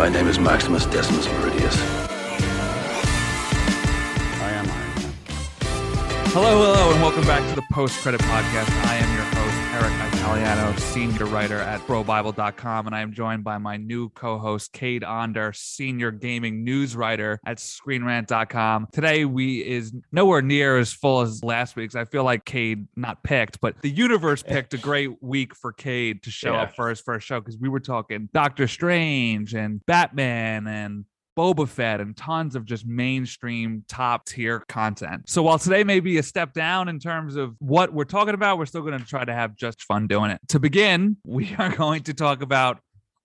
My name is Maximus Decimus Meridius. I am Iron Man. Hello, hello, and welcome back to the Post Credit Podcast. I am your host, Eric Italiano, senior writer at ProBible.com, and I am joined by my new co-host, Cade Onder, senior gaming news writer at ScreenRant.com. Today, we is nowhere near as full as last week's. I feel like Cade not picked, but the universe picked a great week for Cade to show Yeah. up for his first show because we were talking Doctor Strange and Batman and Boba Fett and tons of just mainstream top tier content. So while today may be a step down in terms of what we're talking about, we're still going to try to have just fun doing it. To begin, we are going to talk about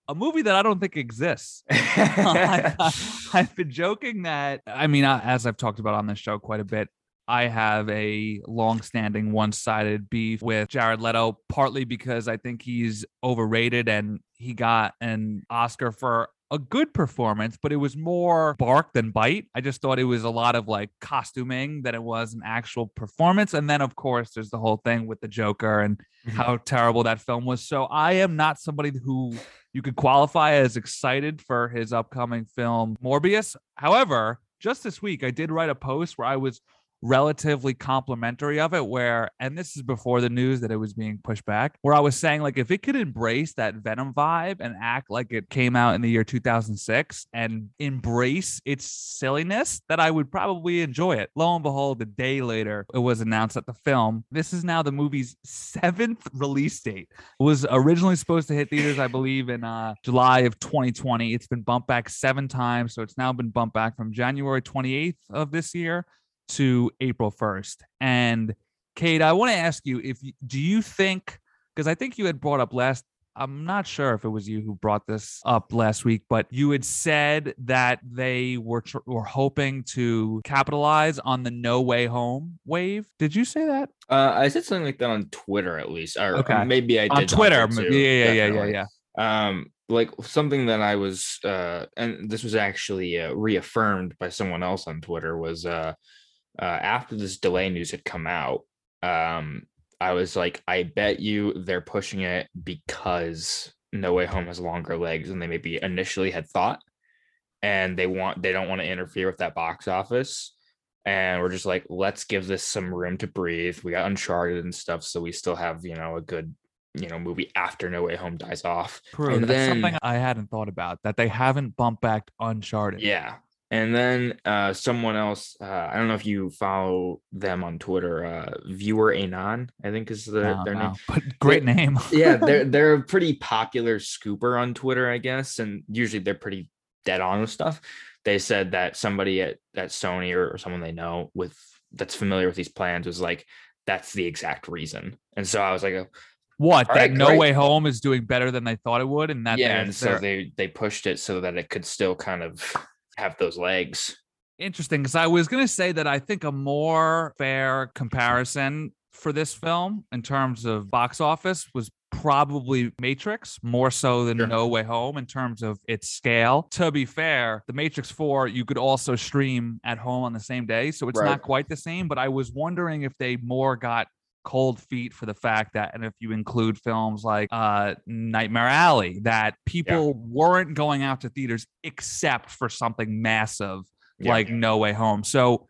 a movie that I don't think exists. I, have been joking that, I mean, as I've talked about on this show quite a bit, I have a long-standing one-sided beef with Jared Leto, partly because I think he's overrated and he got an Oscar for a good performance, but it was more bark than bite. I just thought it was a lot of like costuming than it was an actual performance. And then, of course, there's the whole thing with the Joker and Mhm. how terrible that film was. So I am not somebody who you could qualify as excited for his upcoming film Morbius. However, just this week, I did write a post where I was relatively complimentary of it where and this is before the news that it was being pushed back where i was saying like if it could embrace that venom vibe and act like it came out in the year 2006 and embrace its silliness that i would probably enjoy it. Lo and behold a day later it was announced that the film this is now the movie's seventh release date it was originally supposed to hit theaters i believe in uh, july of 2020 it's been bumped back seven times so it's now been bumped back from january 28th of this year to April 1st. And Cade, I want to ask you if do you think because I think you had brought up last I'm not sure if it was you who brought this up last week, but you had said that they were tr- were hoping to capitalize on the No Way Home wave. Did you say that Uh, I said something like that on Twitter at least, or, or Okay. maybe I did on Twitter? Yeah, too, yeah, yeah, yeah, definitely. yeah. Um, like something that I was, uh, and this was actually uh, reaffirmed by someone else on Twitter was, uh, uh, after this delay news had come out, um, I was like, I bet you they're pushing it because No Way Home has longer legs than they maybe initially had thought, and they want they don't want to interfere with that box office. And we're just like, let's give this some room to breathe. We got Uncharted and stuff, so we still have you know a good you know movie after No Way Home dies off. True. And That's then- something I hadn't thought about that they haven't bumped back Uncharted. Yeah. And then uh, someone else, uh, I don't know if you follow them on Twitter, uh, Viewer Anon, I think is the, No, their name. but great name. Yeah, they're they're a pretty popular scooper on Twitter, I guess, and usually they're pretty dead on with stuff. They said that somebody at, at Sony or, or someone they know with that's familiar with these plans was like, that's the exact reason. And so I was like, oh, What that right, No great. Way Home is doing better than they thought it would, and that yeah, and so they they pushed it so that it could still kind of have those legs. interesting because I was gonna say that I think a more fair comparison for this film in terms of box office was probably Matrix more so than Sure. No Way Home in terms of its scale. To be fair, the Matrix 4 you could also stream at home on the same day, so it's Right. not quite the same, but I was wondering if they more got cold feet for the fact that and if you include films like uh Nightmare Alley that people weren't going out to theaters except for something massive Yeah. like No Way Home. So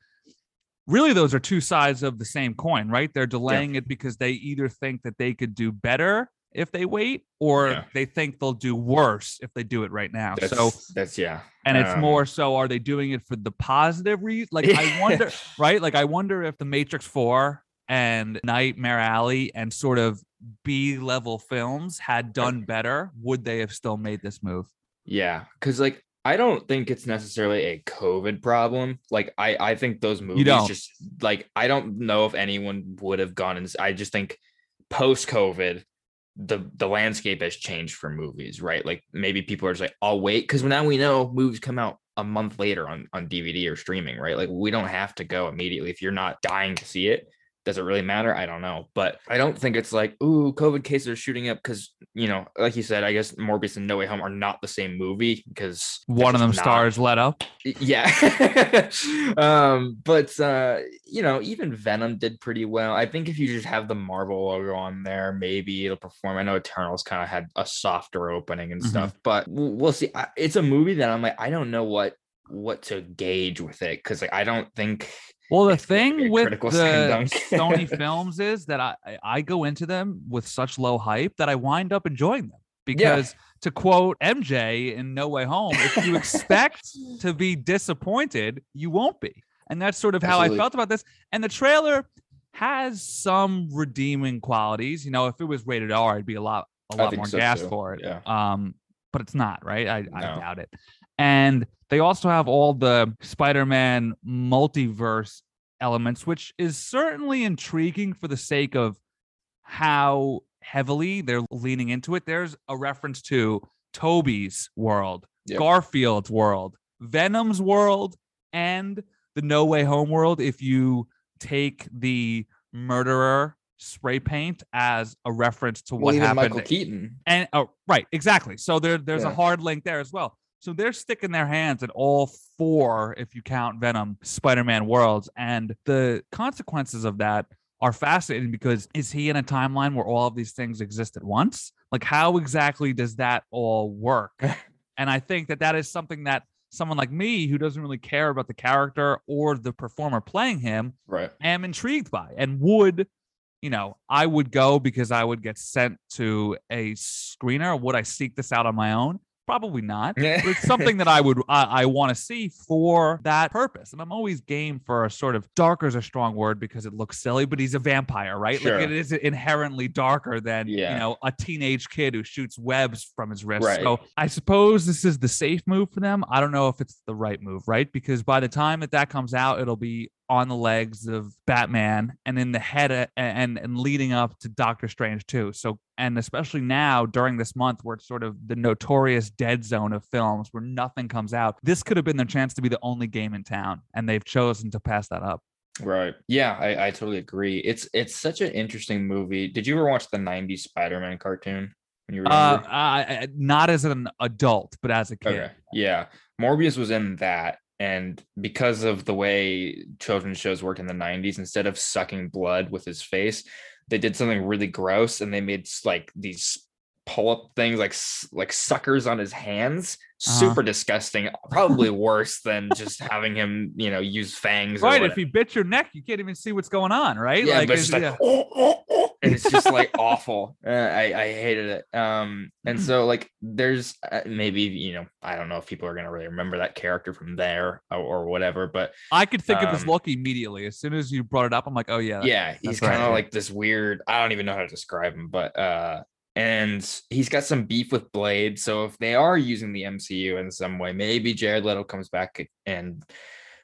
really those are two sides of the same coin, right? They're delaying it because they either think that they could do better if they wait or Yeah. they think they'll do worse if they do it right now. That's, so that's yeah. and it's um, more so are they doing it for the positive reason? Like I wonder, right? Like I wonder if the Matrix 4 and Nightmare Alley and sort of B level films had done better, would they have still made this move? Yeah, because like I don't think it's necessarily a COVID problem. Like I, I think those movies just like I don't know if anyone would have gone and I just think post COVID, the the landscape has changed for movies, right? Like maybe people are just like, I'll wait because now we know movies come out a month later on on DVD or streaming, right? Like we don't have to go immediately if you're not dying to see it. Does it really matter? I don't know. But I don't think it's like, ooh, COVID cases are shooting up because, you know, like you said, I guess Morbius and No Way Home are not the same movie because One of them not. stars Leto. Yeah. um, but uh, you know, even Venom did pretty well. I think if you just have the Marvel logo on there, maybe it'll perform. I know Eternals kind of had a softer opening and Mhm. stuff, but we'll see. It's a movie that I'm like, I don't know what what to gauge with it because like I don't think Well, the It's gonna be thing with the. Sony films is that I I- go into them with such low hype that I wind up enjoying them because to quote MJ in No Way Home, if you expect to be disappointed, you won't be, and that's sort of how Absolutely. I felt about this. And the trailer has some redeeming qualities. You know, if it was rated R, I'd be a lot a lot more so, gas too. for it. Yeah. Um, but it's not right. I, I doubt it. And they also have all the Spider-Man multiverse elements, which is certainly intriguing for the sake of how heavily they're leaning into it. There's a reference to Tobey's world, Yep. Garfield's world, Venom's world, and the No Way Home world. If you take the murderer spray paint as a reference to well, what even happened Michael Keaton. and oh, right, exactly. So there, there's a hard link there as well. So they're sticking their hands in all four, if you count Venom, Spider-Man worlds, and the consequences of that are fascinating because is he in a timeline where all of these things exist at once? Like, how exactly does that all work? and I think that that is something that someone like me, who doesn't really care about the character or the performer playing him, Right. am intrigued by and would you know i would go because i would get sent to a screener. Would i seek this out on my own? Probably not but it's something that i would i, I want to see for that purpose. And i'm always game for a sort of darker is a strong word because it looks silly but he's a vampire right? Sure. like it is inherently darker than you know a teenage kid who shoots webs from his wrist. Right. so i suppose this is the safe move for them. I don't know if it's the right move right? Because by the time that that comes out it'll be on the legs of Batman and in the head of, and and leading up to Doctor Strange too. So and especially now during this month where it's sort of the notorious dead zone of films where nothing comes out. This could have been their chance to be the only game in town and they've chosen to pass that up. Right. Yeah, I, I totally agree. It's it's such an interesting movie. Did you ever watch the 90s Spider-Man cartoon when you were Uh, I- not as an adult, but as a kid. Okay. Yeah. Morbius was in that. And because of the way children's shows worked in the 90s, instead of sucking blood with his face, they did something really gross and they made like these pull-up things like like suckers on his hands Uh-huh. super disgusting probably worse than just having him you know use fangs Right. If he bit your neck, you can't even see what's going on, right? yeah, but it's- like, yeah. "Oh, oh, oh," and it's just like awful. Uh, I I hated it. Um, and so like there's uh, maybe you know I don't know if people are gonna really remember that character from there or, or whatever, but I could think of this um, look immediately. As soon as you brought it up, I'm like, oh yeah. yeah, he's kind of like this weird. I don't even know how to describe him, but uh, and he's got some beef with Blade. So if they are using the MCU in some way, maybe Jared Leto comes back and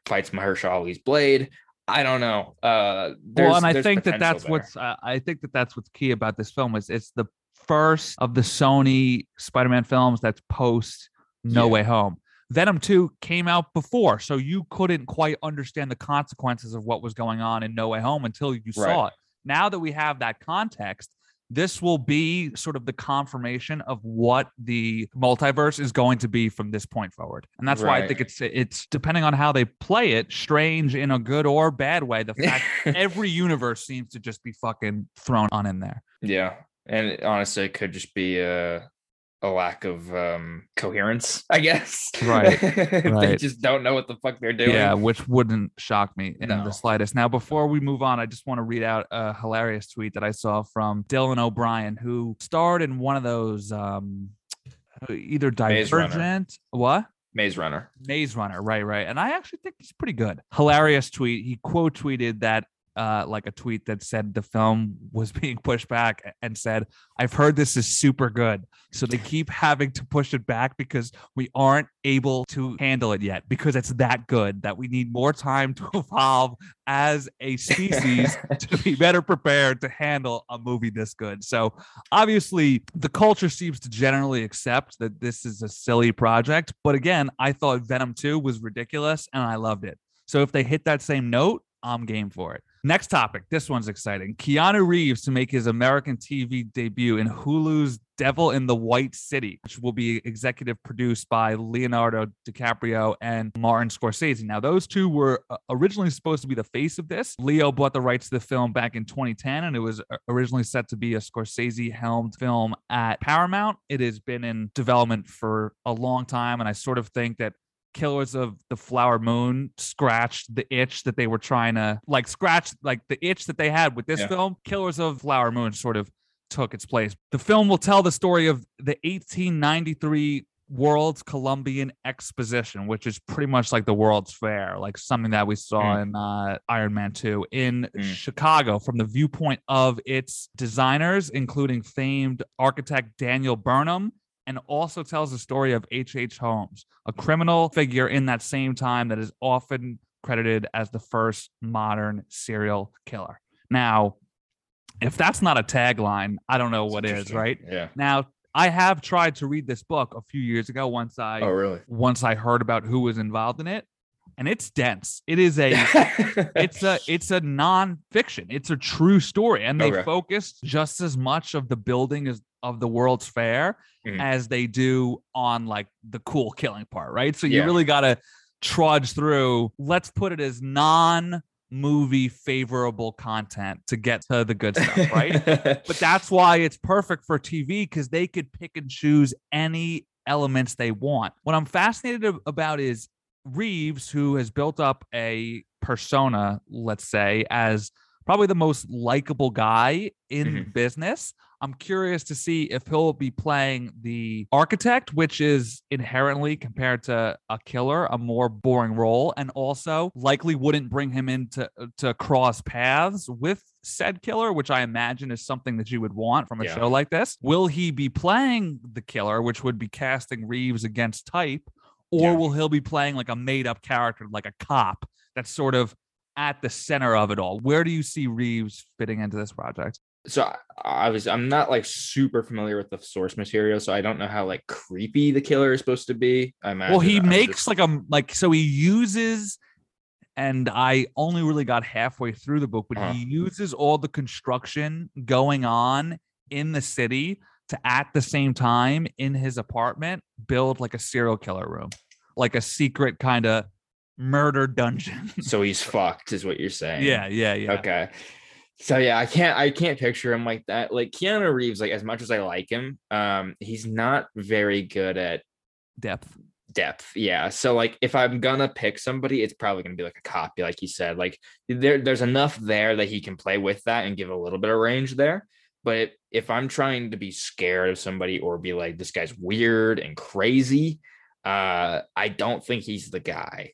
fights Mahershala Ali's Blade. I don't know. Uh, well, and I think that that's there. what's uh, I think that that's what's key about this film is it's the first of the Sony Spider-Man films that's post No Yeah. Way Home. Venom 2 came out before, so you couldn't quite understand the consequences of what was going on in No Way Home until you saw it. Now that we have that context, this will be sort of the confirmation of what the multiverse is going to be from this point forward. And that's why I think it's it's depending on how they play it, strange in a good or bad way. The fact every universe seems to just be fucking thrown on in there. Yeah, and honestly, it could just be a a lack of um coherence, I guess. Right, they just don't know what the fuck they're doing. Yeah, which wouldn't shock me in No. the slightest. Now, before we move on, I just want to read out a hilarious tweet that I saw from Dylan O'Brien, who starred in one of those um either Maze Divergent, what? Maze Runner. Maze Runner, right, right. And I actually think he's pretty good. Hilarious tweet. He quote tweeted that uh like a tweet that said the film was being pushed back and said, I've heard this is super good. So they keep having to push it back because we aren't able to handle it yet because it's that good that we need more time to evolve as a species to be better prepared to handle a movie this good. So obviously the culture seems to generally accept that this is a silly project. But again, I thought Venom 2 was ridiculous and I loved it. So if they hit that same note, I'm game for it. Next topic. This one's exciting. Keanu Reeves to make his American TV debut in Hulu's Devil in the White City, which will be executive produced by Leonardo DiCaprio and Martin Scorsese. Now, those two were uh, originally supposed to be the face of this. Leo bought the rights to the film back in 2010, and it was uh, originally set to be a Scorsese helmed film at Paramount. It has been in development for a long time, and I sort of think that Killers of the Flower Moon scratched the itch that they were trying to like scratch like the itch that they had with this Yeah. film. Killers of Flower Moon sort of took its place. The film will tell the story of the 1893 World's Columbian Exposition, which is pretty much like the World's Fair, like something that we saw in uh, Iron Man 2 in Mm. Chicago from the viewpoint of its designers, including famed architect Daniel Burnham and also tells the story of H.H. H. Holmes, a criminal figure in that same time that is often credited as the first modern serial killer. Now, if that's not a tagline, I don't know what is, right? Yeah. Now, I have tried to read this book a few years ago once I Oh, really? once I heard about who was involved in it, and it's dense. It is a it's a it's a non-fiction it's a true story and they Okay. focus just as much of the building as of the world's fair Mhm. as they do on like the cool killing part right so you Yeah. really got to trudge through let's put it as non movie favorable content to get to the good stuff right but that's why it's perfect for TV because they could pick and choose any elements they want. What I'm fascinated about is Reeves, who has built up a persona, let's say, as probably the most likable guy in business. I'm curious to see if he'll be playing the architect, which is inherently compared to a killer, a more boring role, and also likely wouldn't bring him into to cross paths with said killer, which I imagine is something that you would want from a Yeah. show like this. Will he be playing the killer, which would be casting Reeves against type, or Yeah. will he be playing like a made up character, like a cop that's sort of at the center of it all? Where do you see Reeves fitting into this project? So I, I was I'm not like super familiar with the source material, so I don't know how like creepy the killer is supposed to be. I imagine well he I'm makes just- like a like so he uses and i only really got halfway through the book but Uh-huh. he uses all the construction going on in the city to at the same time in his apartment build like a serial killer room like a secret kind of murder dungeon so he's fucked, is what you're saying. yeah yeah yeah Okay. So yeah, I can't I can't picture him like that. Like Keanu Reeves, like as much as I like him, um, he's not very good at depth depth. Yeah. So like if I'm gonna pick somebody, it's probably gonna be like a copy, like you said. Like there, there's enough there that he can play with that and give a little bit of range there. But if I'm trying to be scared of somebody or be like, this guy's weird and crazy, uh, I don't think he's the guy.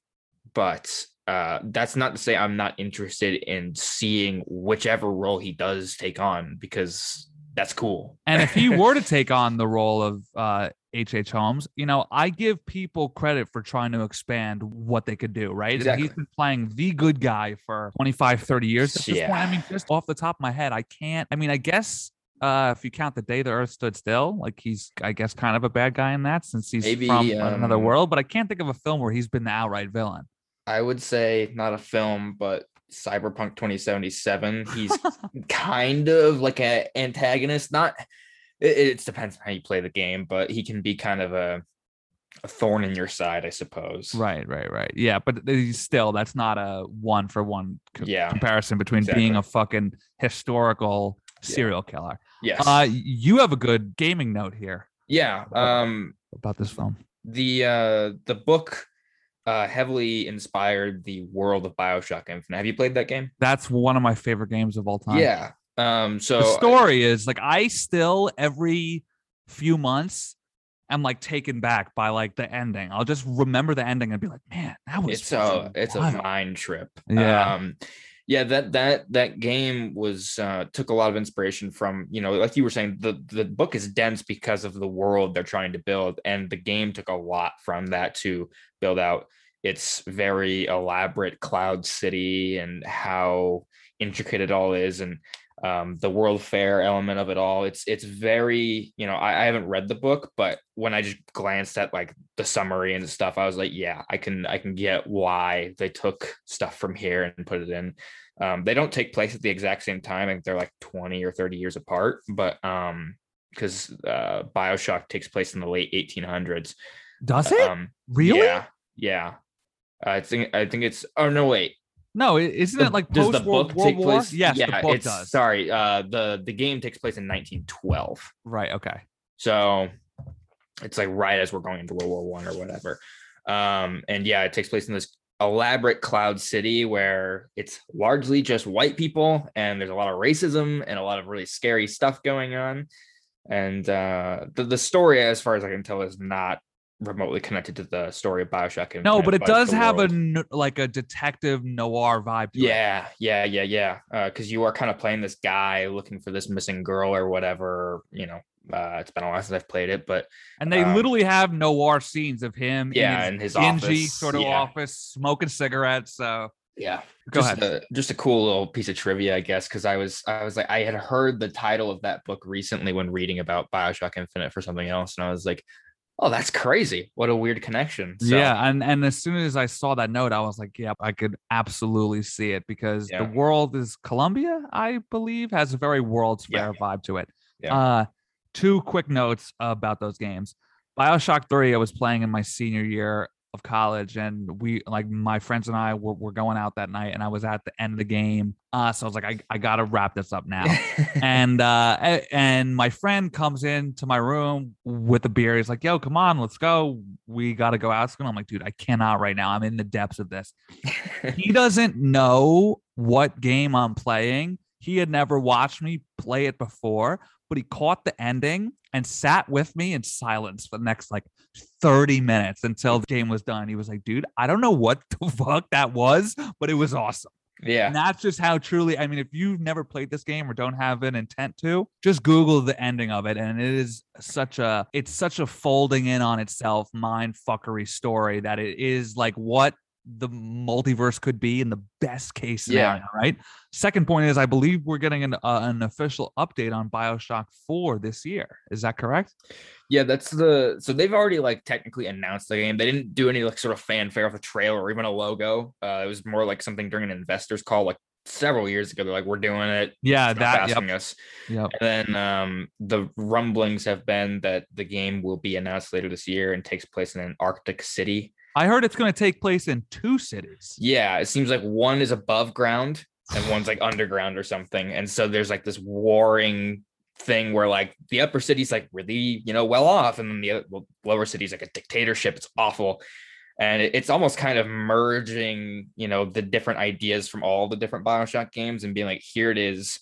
But uh, that's not to say I'm not interested in seeing whichever role he does take on because that's cool. And if he were to take on the role of uh H.H. H. Holmes, you know, I give people credit for trying to expand what they could do, right? Exactly. he's been playing the good guy for 25, 30 years at this point. I mean, just off the top of my head, I can't. I mean, I guess uh if you count the day the earth stood still, like he's I guess kind of a bad guy in that since he's Maybe, from another um, world, but I can't think of a film where he's been the outright villain. I would say not a film, but Cyberpunk 2077. He's kind of like an antagonist. Not it, it depends on how you play the game, but he can be kind of a a thorn in your side, I suppose. Right, right, right. Yeah, but still that's not a one for one co- Yeah. comparison between being a fucking historical Yeah. serial killer. Yes. Uh, you have a good gaming note here yeah. Um. about this film. The uh the book uh heavily inspired the world of Bioshock Infinite. Have you played that game? That's one of my favorite games of all time. Yeah. Um. So the story is like I still every few months am like taken back by like the ending. I'll just remember the ending and be like, man, that was it's a it's a mind trip Yeah. um yeah that that that game was uh took a lot of inspiration from you know like you were saying the the book is dense because of the world they're trying to build and the game took a lot from that to build out its very elaborate cloud city and how intricate it all is and um, the World Fair element of it all. It's it's very you know I, I haven't read the book, but when I just glanced at like the summary and stuff, I was like, yeah, I can I can get why they took stuff from here and put it in. Um, they don't take place at the exact same time. I think they're like 20 or 30 years apart, but um, because uh, Bioshock takes place in the late 1800s. Does it Um, really? Yeah, yeah. I think I think it's. Oh no, wait. No, isn't it like does post the book World take War? place? Yes, yeah, the book it's does. sorry. Uh, the the game takes place in 1912. Right. Okay. So it's like right as we're going into World War One or whatever. Um, and yeah, it takes place in this elaborate cloud city where it's largely just white people and there's a lot of racism and a lot of really scary stuff going on. And uh the, the story, as far as I can tell, is not remotely connected to the story of Bioshock. No, but it does have a world. n- like a detective noir vibe. To it. Yeah, yeah, yeah, yeah. Because you are kind of playing this guy looking for this missing girl or whatever. You know, uh, it's been a while since I've played it, but and they um, literally have noir scenes of him yeah, in in his his dingy office, sort of yeah. office, smoking cigarettes. So yeah. go just ahead. A, just a cool little piece of trivia, I guess, because I was I was like I had heard the title of that book recently when reading about Bioshock Infinite for something else, and I was like, oh, that's crazy! What a weird connection. So, yeah, and and as soon as I saw that note, I was like, "Yep, I could absolutely see it because Yeah. the world is Columbia, I believe, has a very World's Yeah. Fair vibe to it." Yeah. Uh, two quick notes about those games. Bioshock Three, I was playing in my senior year of college, and we like my friends and I were, were going out that night, and I was at the end of the game. Uh, so I was like, I, I gotta wrap this up now. And uh and my friend comes into my room with a beer he's like yo come on let's go. We got to go out i'm like dude i cannot right now i'm in the depths of this. He doesn't know what game i'm playing. He had never watched me play it before but he caught the ending and sat with me in silence for the next like 30 minutes until the game was done he was like dude i don't know what the fuck that was but it was awesome yeah, and that's just how truly, I mean, if you've never played this game or don't have an intent to, just Google the ending of it. And it is such a, it's such a folding in on itself, mind fuckery story that it is like what the multiverse could be in the best case Yeah. scenario, right? Second point is, I believe we're getting an, uh, an official update on Bioshock 4 this year. Is that correct? yeah. That's the so they've already like technically announced the game. They didn't do any like sort of fanfare of a trailer or even a logo. Uh, it was more like something during an investors call like several years ago. They're like, we're doing it. Yeah, Stop that, yep, us. yep. And then um, the rumblings have been that the game will be announced later this year and takes place in an Arctic city. I heard it's going to take place in two cities. Yeah, it seems like one is above ground and one's like underground or something. And so there's like this warring thing where like the upper city's like really, you know, well off, and then the lower city's like a dictatorship. It's awful. And it- it's almost kind of merging, you know, the different ideas from all the different Bioshock games and being like, here it is,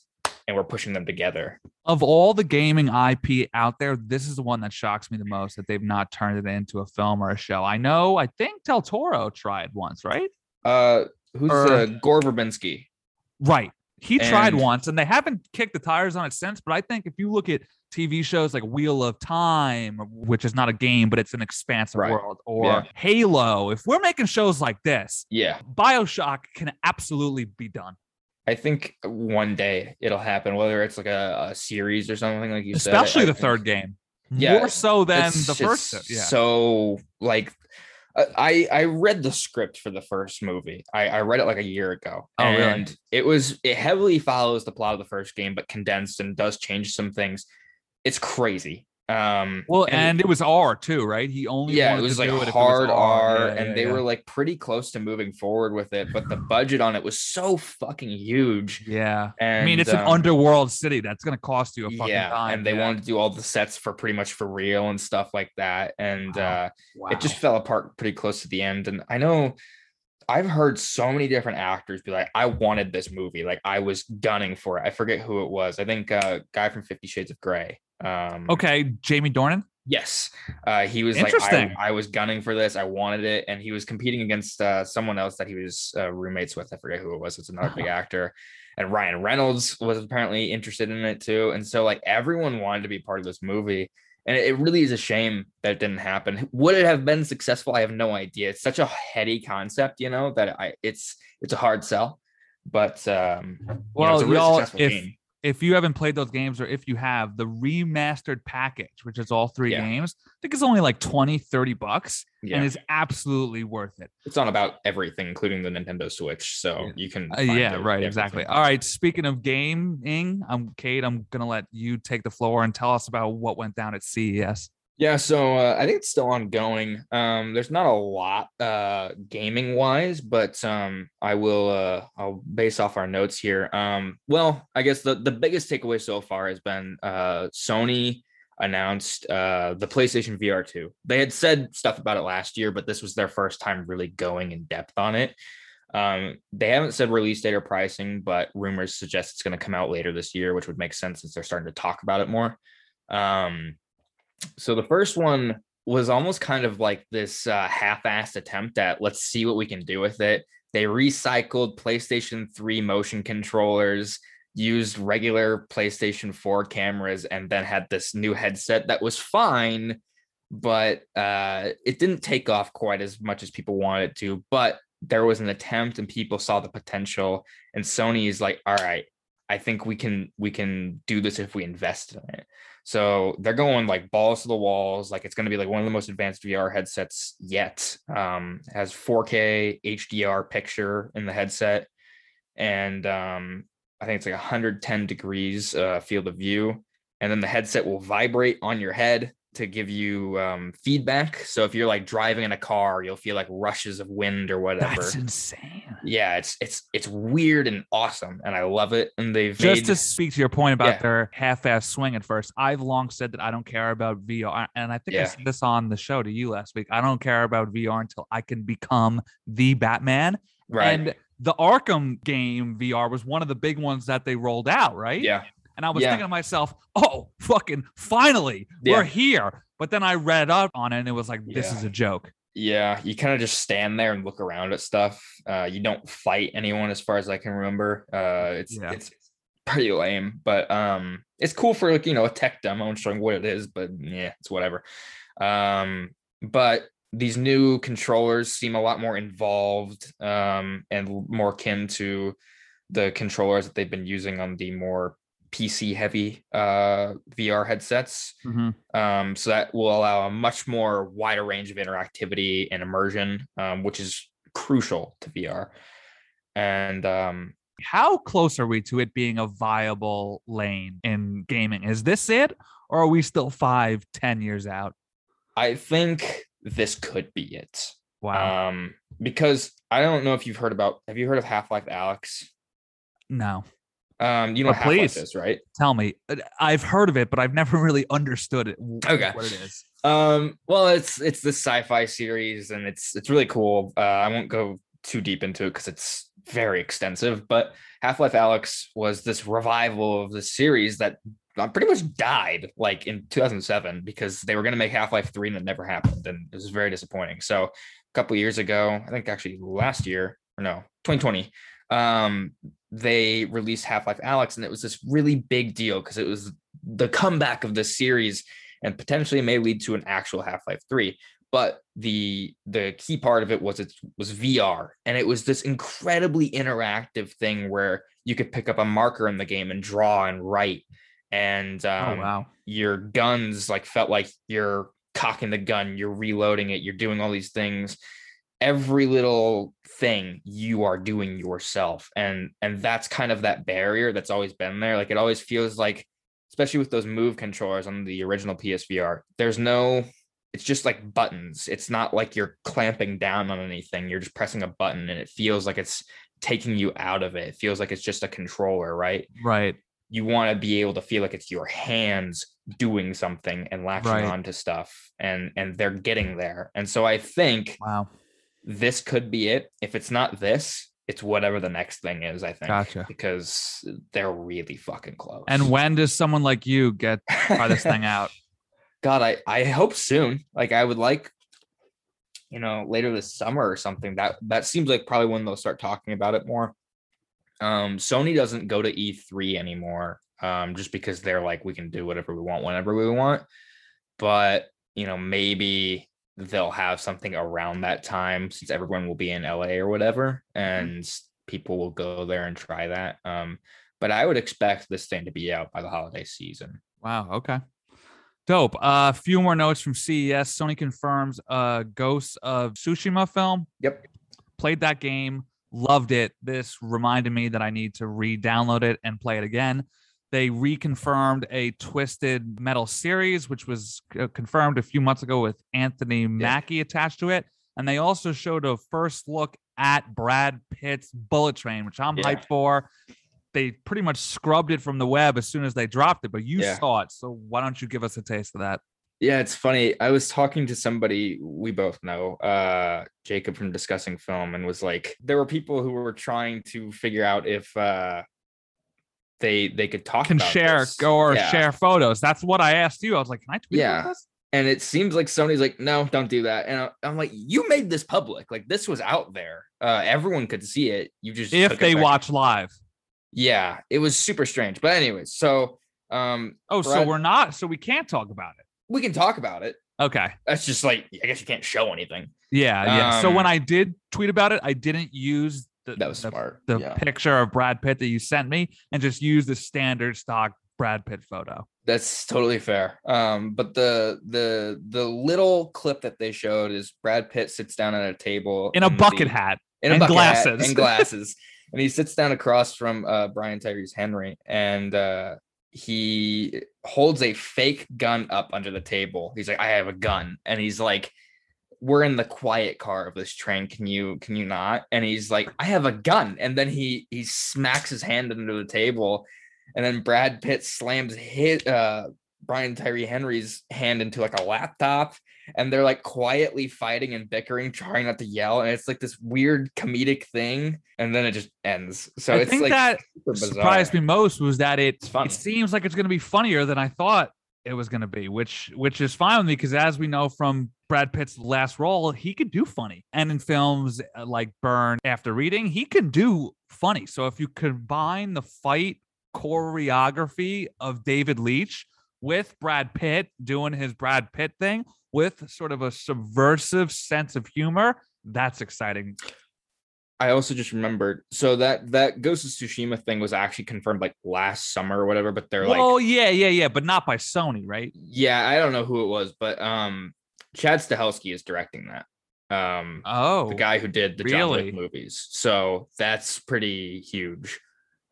and we're pushing them together. of all the gaming IP out there, this is the one that shocks me the most that they've not turned it into a film or a show. I know, I think Del Toro tried once, right? Uh, who's Or- uh, Gore Verbinski? Right. He tried once and they haven't kicked the tires on it since. But I think if you look at TV shows like Wheel of Time, which is not a game, but it's an expansive Right. world, or Yeah. Halo, if we're making shows like this, Yeah, Bioshock can absolutely be done. I think one day it'll happen, whether it's like a, a series or something like you said. Especially I the third game. Yeah, More so than the first. Yeah. So like uh, I I read the script for the first movie. I, I read it like a year ago. Oh, really? and it was it heavily follows the plot of the first game, but condensed and does change some things. It's crazy. Um Well, and, it was R too, right? He only yeah, wanted it was to like do it hard was R, Yeah, and yeah, they yeah. were like pretty close to moving forward with it, but the budget on it was so fucking huge. Yeah, And I mean it's an um, underworld city that's gonna cost you a fucking yeah, dime. and they wanted to do all the sets for pretty much for real and stuff like that. And Wow. uh it just fell apart pretty close to the end. And I know I've heard so many different actors be like, I wanted this movie. Like I was gunning for it. I forget who it was. I think uh guy from Fifty Shades of Grey. Um okay. Jamie Dornan. yes. Uh he was like. I, I was gunning for this. I wanted it. And he was competing against uh someone else that he was uh, roommates with. I forget who it was. It's another big actor. And Ryan Reynolds was apparently interested in it too. And so like everyone wanted to be part of this movie and it really is a shame that it didn't happen. Would it have been successful? I have no idea. It's such a heady concept, you know, that I it's it's a hard sell. But um, you know, Well, it's a really y'all, successful if game. If you haven't played those games or if you have the remastered package, which is all three Yeah. games, I think it's only like 20, 30 bucks Yeah. and it's absolutely worth it. it's on about everything, including the Nintendo Switch. So Yeah. you can. Uh, yeah, right, exactly. All right, speaking of gaming, I'm Cade. I'm gonna let you take the floor and tell us about what went down at CES. Yeah, so uh, I think it's still ongoing. Um, there's not a lot uh, gaming wise, but um, I will uh, I'll base off our notes here. Um, well, I guess the the biggest takeaway so far has been uh, Sony announced uh, the PlayStation VR 2. They had said stuff about it last year, but this was their first time really going in depth on it. Um, they haven't said release date or pricing, but rumors suggest it's going to come out later this year, which would make sense since they're starting to talk about it more. Um, so the first one was almost kind of like this uh, half-assed attempt at let's see what we can do with it. They recycled PlayStation 3 motion controllers, used regular PlayStation 4 cameras, and then had this new headset that was fine, but uh, it didn't take off quite as much as people wanted to. But there was an attempt, and people saw the potential. And Sony is like, "All right, I think we can we can do this if we invest in it." So they're going like balls to the walls. Like it's going to be like one of the most advanced VR headsets yet. Um, has 4K HDR picture in the headset, and um, I think it's like 110 degrees uh, field of view. And then the headset will vibrate on your head to give you um, feedback. So if you're like driving in a car, you'll feel like rushes of wind or whatever. That's insane. yeah, it's it's it's weird and awesome, and I love it. And they've Just made, to speak to your point about Yeah. their half-ass swing at first, I've long said that I don't care about VR, and I think I said this on the show to you last week. I don't care about VR until I can become the Batman. right. And the Arkham game VR was one of the big ones that they rolled out, right? yeah. And I was Yeah. thinking to myself, oh, fucking finally, Yeah. we're here. But then I read up on it and it was like, this Yeah. is a joke. Yeah, you kind of just stand there and look around at stuff. Uh, you don't fight anyone, as far as I can remember. Uh, it's it's pretty lame, but um, it's cool for like you know a tech demo and showing what it is. But yeah, it's whatever. Um, but these new controllers seem a lot more involved um, and more akin to the controllers that they've been using on the more PC heavy uh, VR headsets. Um, so that will allow a much more wider range of interactivity and immersion, um, which is crucial to VR. And um, How close are we to it being a viable lane in gaming? Is this it? Or are we still five, ten years out? I think this could be it. Wow. Um, because I don't know if you've heard about. Have you heard of Half Life Alyx? no. Um, you know what Half Life please. is, right? Tell me. Uh, I've heard of it, but I've never really understood it. Okay. What it is. Um, well, it's it's this sci-fi series, and it's it's really cool. Uh, I won't go too deep into it because it's very extensive. But Half Life Alyx was this revival of the series that uh, pretty much died like in 2007 because they were going to make Half Life Three and it never happened, and it was very disappointing. So a couple years ago, I think actually last year or no, 2020, um, they released Half Life Alyx, and it was this really big deal because it was the comeback of this series and potentially may lead to an actual Half-Life 3. But the the key part of it was it was VR and it was this incredibly interactive thing where you could pick up a marker in the game and draw and write and um, oh wow. your guns like felt like you're cocking the gun, you're reloading it, you're doing all these things. Every little thing you are doing yourself. And and that's kind of that barrier that's always been there. Like it always feels like, especially with those move controllers on the original PSVR, there's no it's just like buttons. It's not like you're clamping down on anything. You're just pressing a button and it feels like it's taking you out of it. It feels like it's just a controller, right? Right. you want to be able to feel like it's your hands doing something and latching Right. onto stuff and and they're getting there and so i think Wow. This could be it. If it's not this it's whatever the next thing is i think Gotcha. because they're really fucking close. And when does someone like you get try this thing out? god i i hope soon. Like i would like you know later this summer or something. That that seems like probably when they'll start talking about it more. Um sony doesn't go to e3 anymore um just because they're like we can do whatever we want whenever we want. But you know maybe they'll have something around that time since everyone will be in la or whatever and people will go there and try that um but I would expect this thing to be out by the holiday season. Wow. Okay. Dope. A uh, few more notes from CES. Sony confirms uh Ghosts of Tsushima film. Yep. Played that game, loved it. This reminded me that I need to re-download it and play it again. They reconfirmed a Twisted Metal series, which was uh, confirmed a few months ago with Anthony Mackie attached to it. And they also showed a first look at Brad Pitt's Bullet Train, which I'm Yeah. hyped for. They pretty much scrubbed it from the web as soon as they dropped it, but you Yeah. saw it. So why don't you give us a taste of that? Yeah, it's funny. I was talking to somebody we both know, uh, Jacob from Discussing Film, and was like, there were people who were trying to figure out if uh, they they could talk Can about share this. go or Yeah. share photos. That's what I asked you. I was like, can I tweet about Yeah. this? and it seems like Sony's like, no, don't do that. And I'm like, you made this public. Like this was out there. Uh, everyone could see it. You just If they watch live. Yeah, it was super strange. But anyways, so um, Oh, so we're not, so we can't talk about it. we can talk about it. Okay. That's just like I guess you can't show anything. Yeah, yeah. so when Um, I did tweet about it, I didn't use the, That was the, smart. the yeah. picture of Brad Pitt that you sent me and just use the standard stock Brad Pitt photo. That's totally fair. Um, but the the the little clip that they showed is Brad Pitt sits down at a table In a the- bucket hat. in and hat glasses. and glasses, and he sits down across from uh, Brian Tyree Henry, and uh, he holds a fake gun up under the table. He's like, "I have a gun," and he's like. We're in the quiet car of this train. Can you can you not? And he's like, I have a gun. And then he he smacks his hand under the table, and then Brad Pitt slams his uh Brian Tyree Henry's hand into like a laptop, and they're like quietly fighting and bickering, trying not to yell, and it's like this weird comedic thing, and then it just ends. So I it's think like that surprised me most was that it, it seems like it's going to be funnier than I thought it was going to be, which which is fine with me because as we know from Brad Pitt's last role, he could do funny, and in films uh, like Burn After Reading, he can do funny. So if you combine the fight choreography of David Leitch with Brad Pitt doing his Brad Pitt thing with sort of a subversive sense of humor, that's exciting. I also just remembered. So that that Ghost of Tsushima thing was actually confirmed like last summer or whatever, but they're like, oh yeah, yeah, yeah, but not by Sony, right? yeah, I don't know who it was, but um, Chad Stahelski is directing that. Um, Oh, the guy who did the John? Wick movies. So that's pretty huge.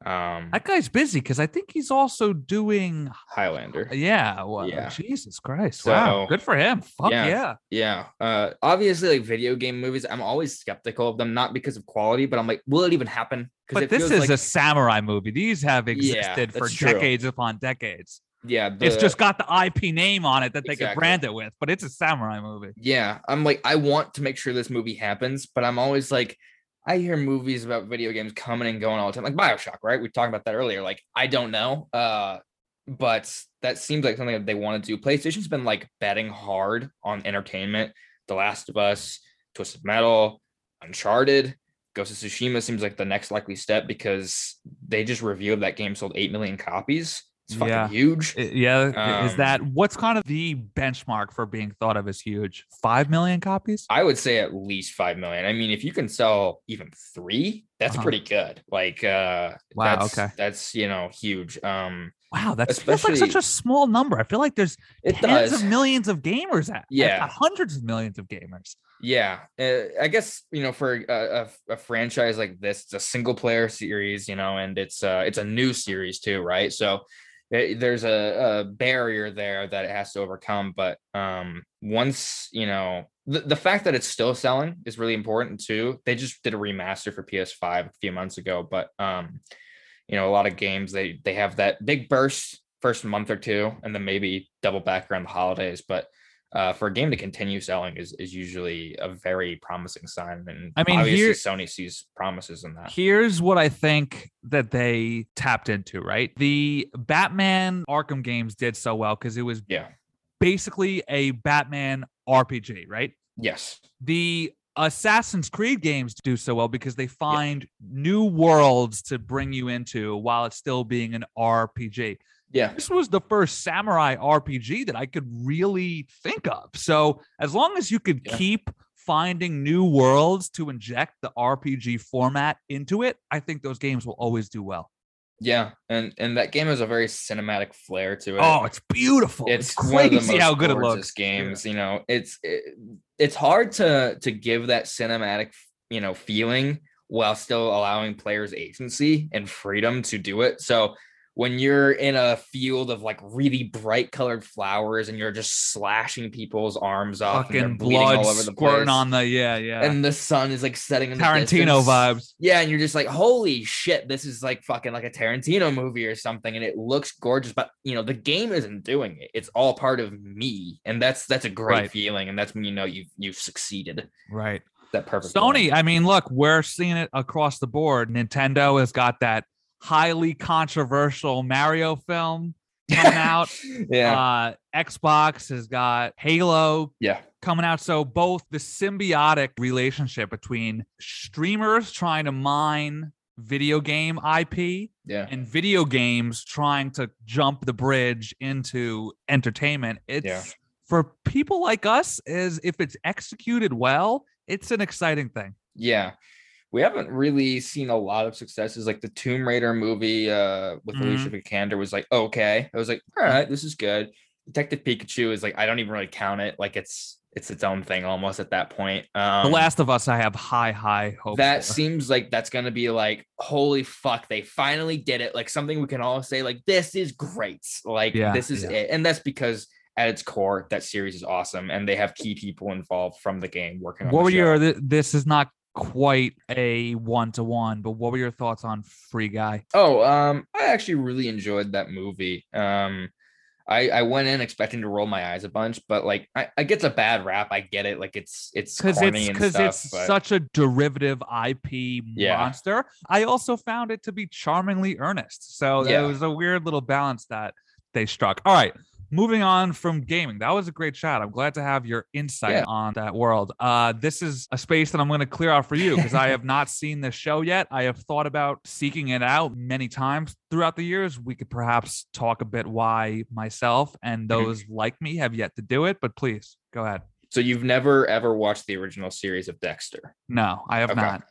Um, That guy's busy because I think he's also doing. Highlander. Yeah. Well, Yeah. Jesus Christ. wow. Good for him. Fuck yeah. yeah. Yeah. Uh obviously like video game movies, I'm always skeptical of them, not because of quality, but I'm like, will it even happen? But this is like, a samurai movie. These have existed for true. decades upon decades. Yeah, it's just got the IP name on it that they could brand it with, but it's a samurai movie. yeah. I'm like, I want to make sure this movie happens, but I'm always like, I hear movies about video games coming and going all the time, like Bioshock, right? We talked about that earlier. Like, I don't know. Uh, but that seems like something that they want to do. PlayStation's been like betting hard on entertainment. The Last of Us, Twisted Metal, Uncharted, Ghost of Tsushima seems like the next likely step because they just revealed that game sold 8 million copies. It's fucking Yeah. huge. Yeah. is Um, that what's kind of the benchmark for being thought of as huge? Five million copies? I would say at least 5 million. I mean, if you can sell even three, that's Uh-huh. pretty good. Like, uh, Wow, that's, okay. That's, you know, huge. Um, Wow, that's, feels like such a small number. I feel like there's it tens does. of millions of gamers at. Yeah. not hundreds of millions of gamers. Yeah, uh, I guess you know for a, a, a franchise like this, it's a single player series, you know, and it's uh it's a new series too, right? So there's a, a barrier there that it has to overcome. But um, once you know the, the fact that it's still selling is really important too. They just did a remaster for PS5 a few months ago, but um, you know, a lot of games they they have that big burst first month or two, and then maybe double back around the holidays, but uh, for a game to continue selling is, is usually a very promising sign. And I mean, obviously here- Sony sees promises in that. Here's what I think that they tapped into, right? The Batman Arkham games did so well because it was Yeah. basically a Batman RPG, right? Yes. The Assassin's Creed games do so well because they find new worlds to bring you into while it's still being an RPG. Yeah. This was the first samurai RPG that I could really think of. So, as long as you could Yeah. keep finding new worlds to inject the RPG format into it, I think those games will always do well. Yeah, and and that game has a very cinematic flair to it. Oh, it's beautiful. It's, it's one of the crazy how good it looks. games. You know, it's it, it's hard to to give that cinematic you know feeling while still allowing players agency and freedom to do it. So when you're in a field of like really bright colored flowers and you're just slashing people's arms off, and Fucking bleeding blood all over the squirting place, on the yeah yeah. and the sun is like setting in Tarantino vibes. Yeah, and you're just like, holy shit, this is like fucking like a Tarantino movie or something, and it looks gorgeous. But you know, the game isn't doing it; it's all part of me, and that's that's a great Right. feeling, and that's when you know you've you've succeeded. Right. That perfect. Sony, I mean, look, we're seeing it across the board. Nintendo has got that highly controversial Mario film coming out. yeah, Uh, Xbox has got Halo yeah, coming out. So both the symbiotic relationship between streamers trying to mine video game IP yeah, and video games trying to jump the bridge into entertainment. It's Yeah. for people like us is if it's executed well, it's an exciting thing. yeah. We haven't really seen a lot of successes. Like the Tomb Raider movie uh, with Mhm. Alicia Vikander was like okay. I was like, all right, this is good. Detective Pikachu is like I don't even really count it. Like it's it's its own thing almost at that point. Um, the Last of Us, I have high, high hopes. that for. seems like that's gonna be like holy fuck they finally did it like something we can all say like this is great like Yeah, this is yeah. it and that's because at its core that series is awesome and they have key people involved from the game working on what the were your? th- This is not quite a one to one, but what were your thoughts on Free Guy? oh um i actually really enjoyed that movie um I, I went in expecting to roll my eyes a bunch, but like I, I gets a bad rap. I get it. Like it's it's Because corny it's because it's but- such a derivative IP Yeah. monster. I also found it to be charmingly earnest. So Yeah. there was a weird little balance that they struck. All right. Moving on from gaming, that was a great shot. I'm glad to have your insight Yeah. on that world. Uh, this is a space that I'm going to clear out for you because I have not seen this show yet. I have thought about seeking it out many times throughout the years. We could perhaps talk a bit why myself and those like me have yet to do it. But please go ahead. so you've never ever watched the original series of Dexter? No, I have Okay. not.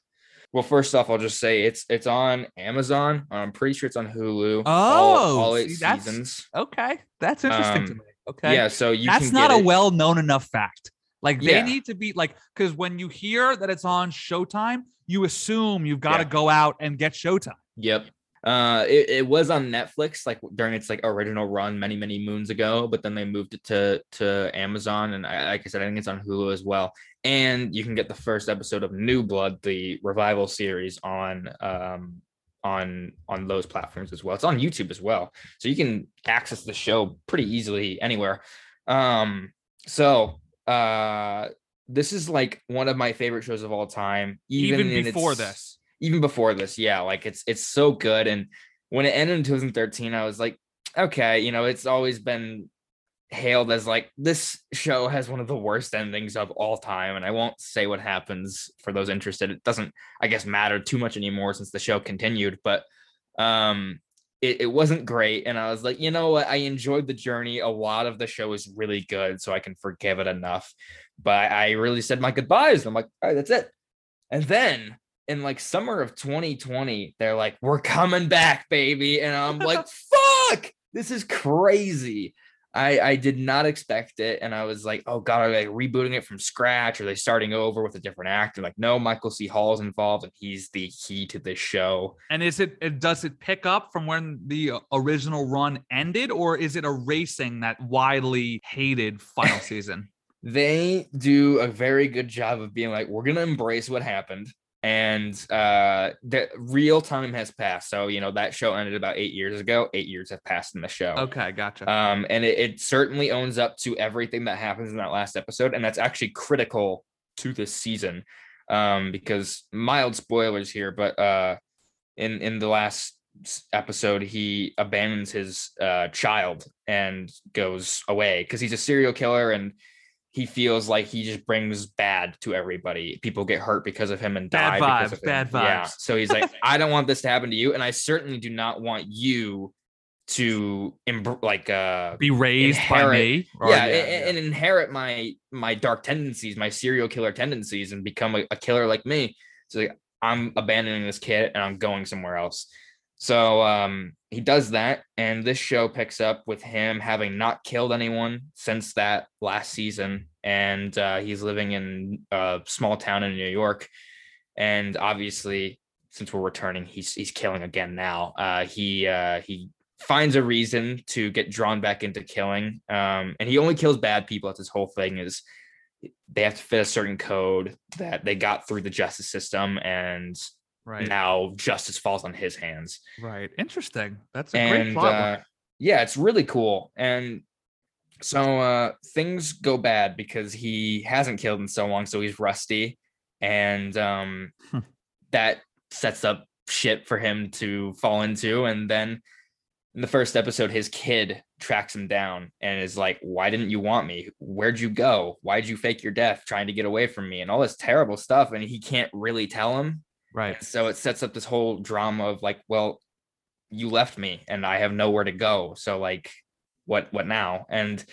Well, first off, I'll just say it's it's on Amazon. I'm pretty sure it's on Hulu. Oh, all, all eight see, that's- seasons. Okay, that's interesting to Um, me. Okay, Yeah, so you that's not a it- well known enough fact. Like they Yeah. need to be like because when you hear that it's on Showtime, you assume you've got to Yeah. go out and get Showtime. Yep. Uh, it, it was on Netflix like during its like original run many many moons ago, but then they moved it to to Amazon, and I, like I said, I think it's on Hulu as well. And you can get the first episode of New Blood, the revival series, on um on on those platforms as well. It's on YouTube as well, so you can access the show pretty easily anywhere. Um, so uh, this is like one of my favorite shows of all time, even, Even, before this, even before this yeah like it's it's so good. And when it ended in 2013 i was like okay you know it's always been hailed as like this show has one of the worst endings of all time. And i won't say what happens for those interested. It doesn't i guess matter too much anymore since the show continued. But um it, it wasn't great. And i was like you know what? I enjoyed the journey. A lot of the show is really good so i can forgive it enough. But i really said my goodbyes. I'm like all right that's it. And then in like summer of 2020, they're like, we're coming back, baby. And I'm like, fuck, this is crazy. I, I did not expect it. And I was like, oh God, are they rebooting it from scratch? Are they starting over with a different actor? Like, no, Michael C. Hall's involved and he's the key to this show. and is it, it does it pick up from when the uh, original run ended, or is it erasing that widely hated final season? They do a very good job of being like, we're going to embrace what happened. And uh, the real time has passed. So, you know, that show ended about eight years ago. Eight years have passed in the show. Okay, gotcha. Um, and it, it certainly owns up to everything that happens in that last episode, and that's actually critical to this season. Um, because mild spoilers here, but uh, in in the last episode, he abandons his uh child and goes away because he's a serial killer and he feels like he just brings bad to everybody. People get hurt because of him and Bad die because vibes, bad Yeah. So he's like, I don't want this to happen to you, and I certainly do not want you to like uh Be raised by inherit- me. or- yeah, a- and, inherit my my dark tendencies, my serial killer tendencies, and become a, a killer like me. So like, I'm abandoning this kid and I'm going somewhere else. So um, he does that, and this show picks up with him having not killed anyone since that last season, and uh, he's living in a small town in New York, and obviously, since we're returning, he's he's killing again now. Uh, he uh, he finds a reason to get drawn back into killing, um, and he only kills bad people. That's his whole thing is they have to fit a certain code that they got through the justice system, and Right. now justice falls on his hands. Right. Interesting. That's a great plot. uh, yeah, it's really cool. And so uh, things go bad because he hasn't killed in so long, so he's rusty, and um, Hmm. that sets up shit for him to fall into. And then in the first episode, his kid tracks him down and is like, "Why didn't you want me? Where'd you go? Why'd you fake your death trying to get away from me?" And all this terrible stuff, and he can't really tell him. Right. So it sets up this whole drama of like, well, you left me and I have nowhere to go. So like, what what now? And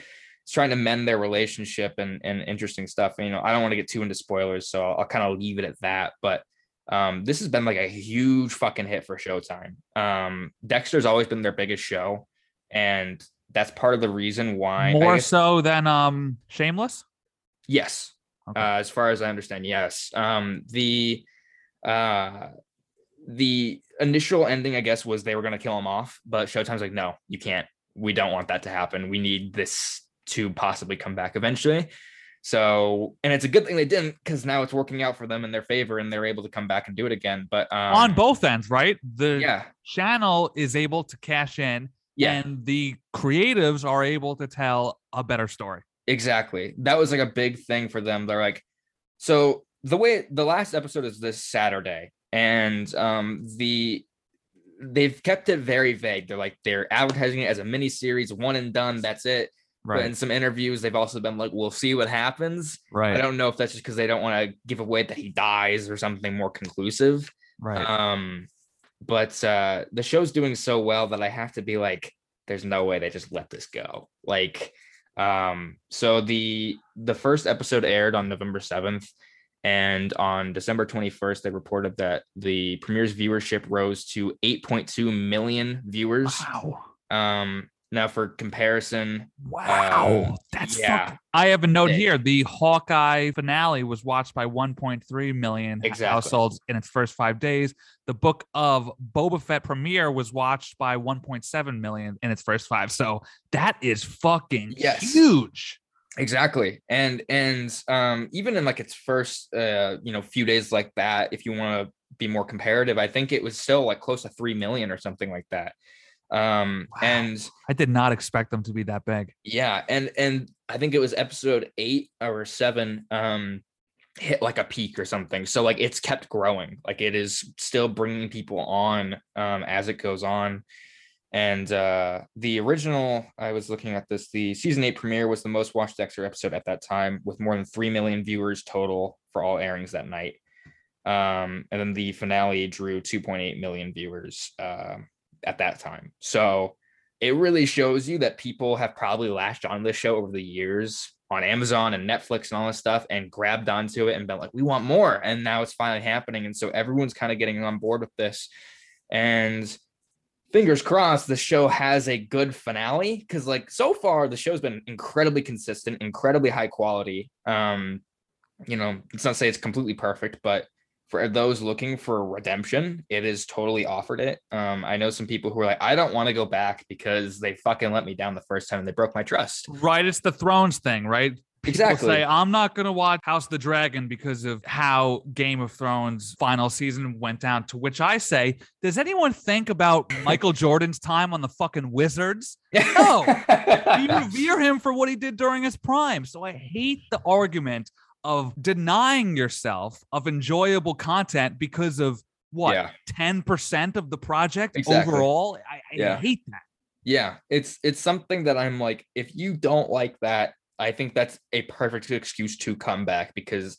it's trying to mend their relationship and and interesting stuff. And, you know, I don't want to get too into spoilers, so I'll, I'll kind of leave it at that. But um, this has been like a huge fucking hit for Showtime. Um, Dexter's always been their biggest show, and that's part of the reason why. More guess- so than um Shameless. Yes. Okay. Uh, as far as I understand, yes. Um, the uh, the initial ending, I guess, was they were going to kill him off, but Showtime's like, no, you can't. We don't want that to happen. We need this to possibly come back eventually. So, and it's a good thing they didn't because now it's working out for them in their favor and they're able to come back and do it again. But um, On both ends, right? The yeah, channel is able to cash in, yeah, and the creatives are able to tell a better story. Exactly. That was like a big thing for them. They're like, so the way the last episode is this Saturday, and um the they've kept it very vague. They're like they're advertising it as a mini series, one and done. That's it. But in some interviews, they've also been like, "We'll see what happens." right. I don't know if that's just because they don't want to give away that he dies or something more conclusive. right. Um, but uh, the show's doing so well that I have to be like, there's no way they just let this go. Like, um, so the the first episode aired on November seventh, and on December twenty first, they reported that the premiere's viewership rose to eight point two million viewers. wow. Um, now for comparison, Wow. That's yeah. fucking- I have a note Big. here. The Hawkeye finale was watched by 1.3 million Exactly. households in its first five days. The book of Boba Fett premiere was watched by 1.7 million in its first five. So that is fucking Yes. huge. Exactly and and um even in like its first uh you know few days like that if you want to be more comparative i think it was still like close to 3 million or something like that um Wow. and I did not expect them to be that big. yeah and and i think it was episode 8 or 7 um hit like a peak or something so like it's kept growing like it is still bringing people on um as it goes on and uh the original i was looking at this the season 8 premiere was the most watched dexter episode at that time with more than 3 million viewers total for all airings that night um and then the finale drew 2.8 million viewers um at that time so it really shows you that people have probably latched on this show over the years on Amazon and Netflix and all this stuff and grabbed onto it and been like, we want more. And now it's finally happening. And so everyone's kind of getting on board with this. And fingers crossed, the show has a good finale. Cause like so far, the show's been incredibly consistent, incredibly high quality. Um, you know, let's not say it's completely perfect, but for those looking for redemption, it is totally offered it. Um, I know some people who are like, I don't want to go back because they fucking let me down the first time and they broke my trust. Right. It's the Thrones thing, right? People Exactly. say I'm not going to watch House of the Dragon because of how Game of Thrones final season went down. To which I say, does anyone think about Michael Jordan's time on the fucking Wizards? No. You revere him for what he did during his prime. So I hate the argument of denying yourself of enjoyable content because of what Yeah. 10% of the project Exactly. overall. I, I Yeah. hate that. yeah it's it's something that i'm like if you don't like that i think that's a perfect excuse to come back because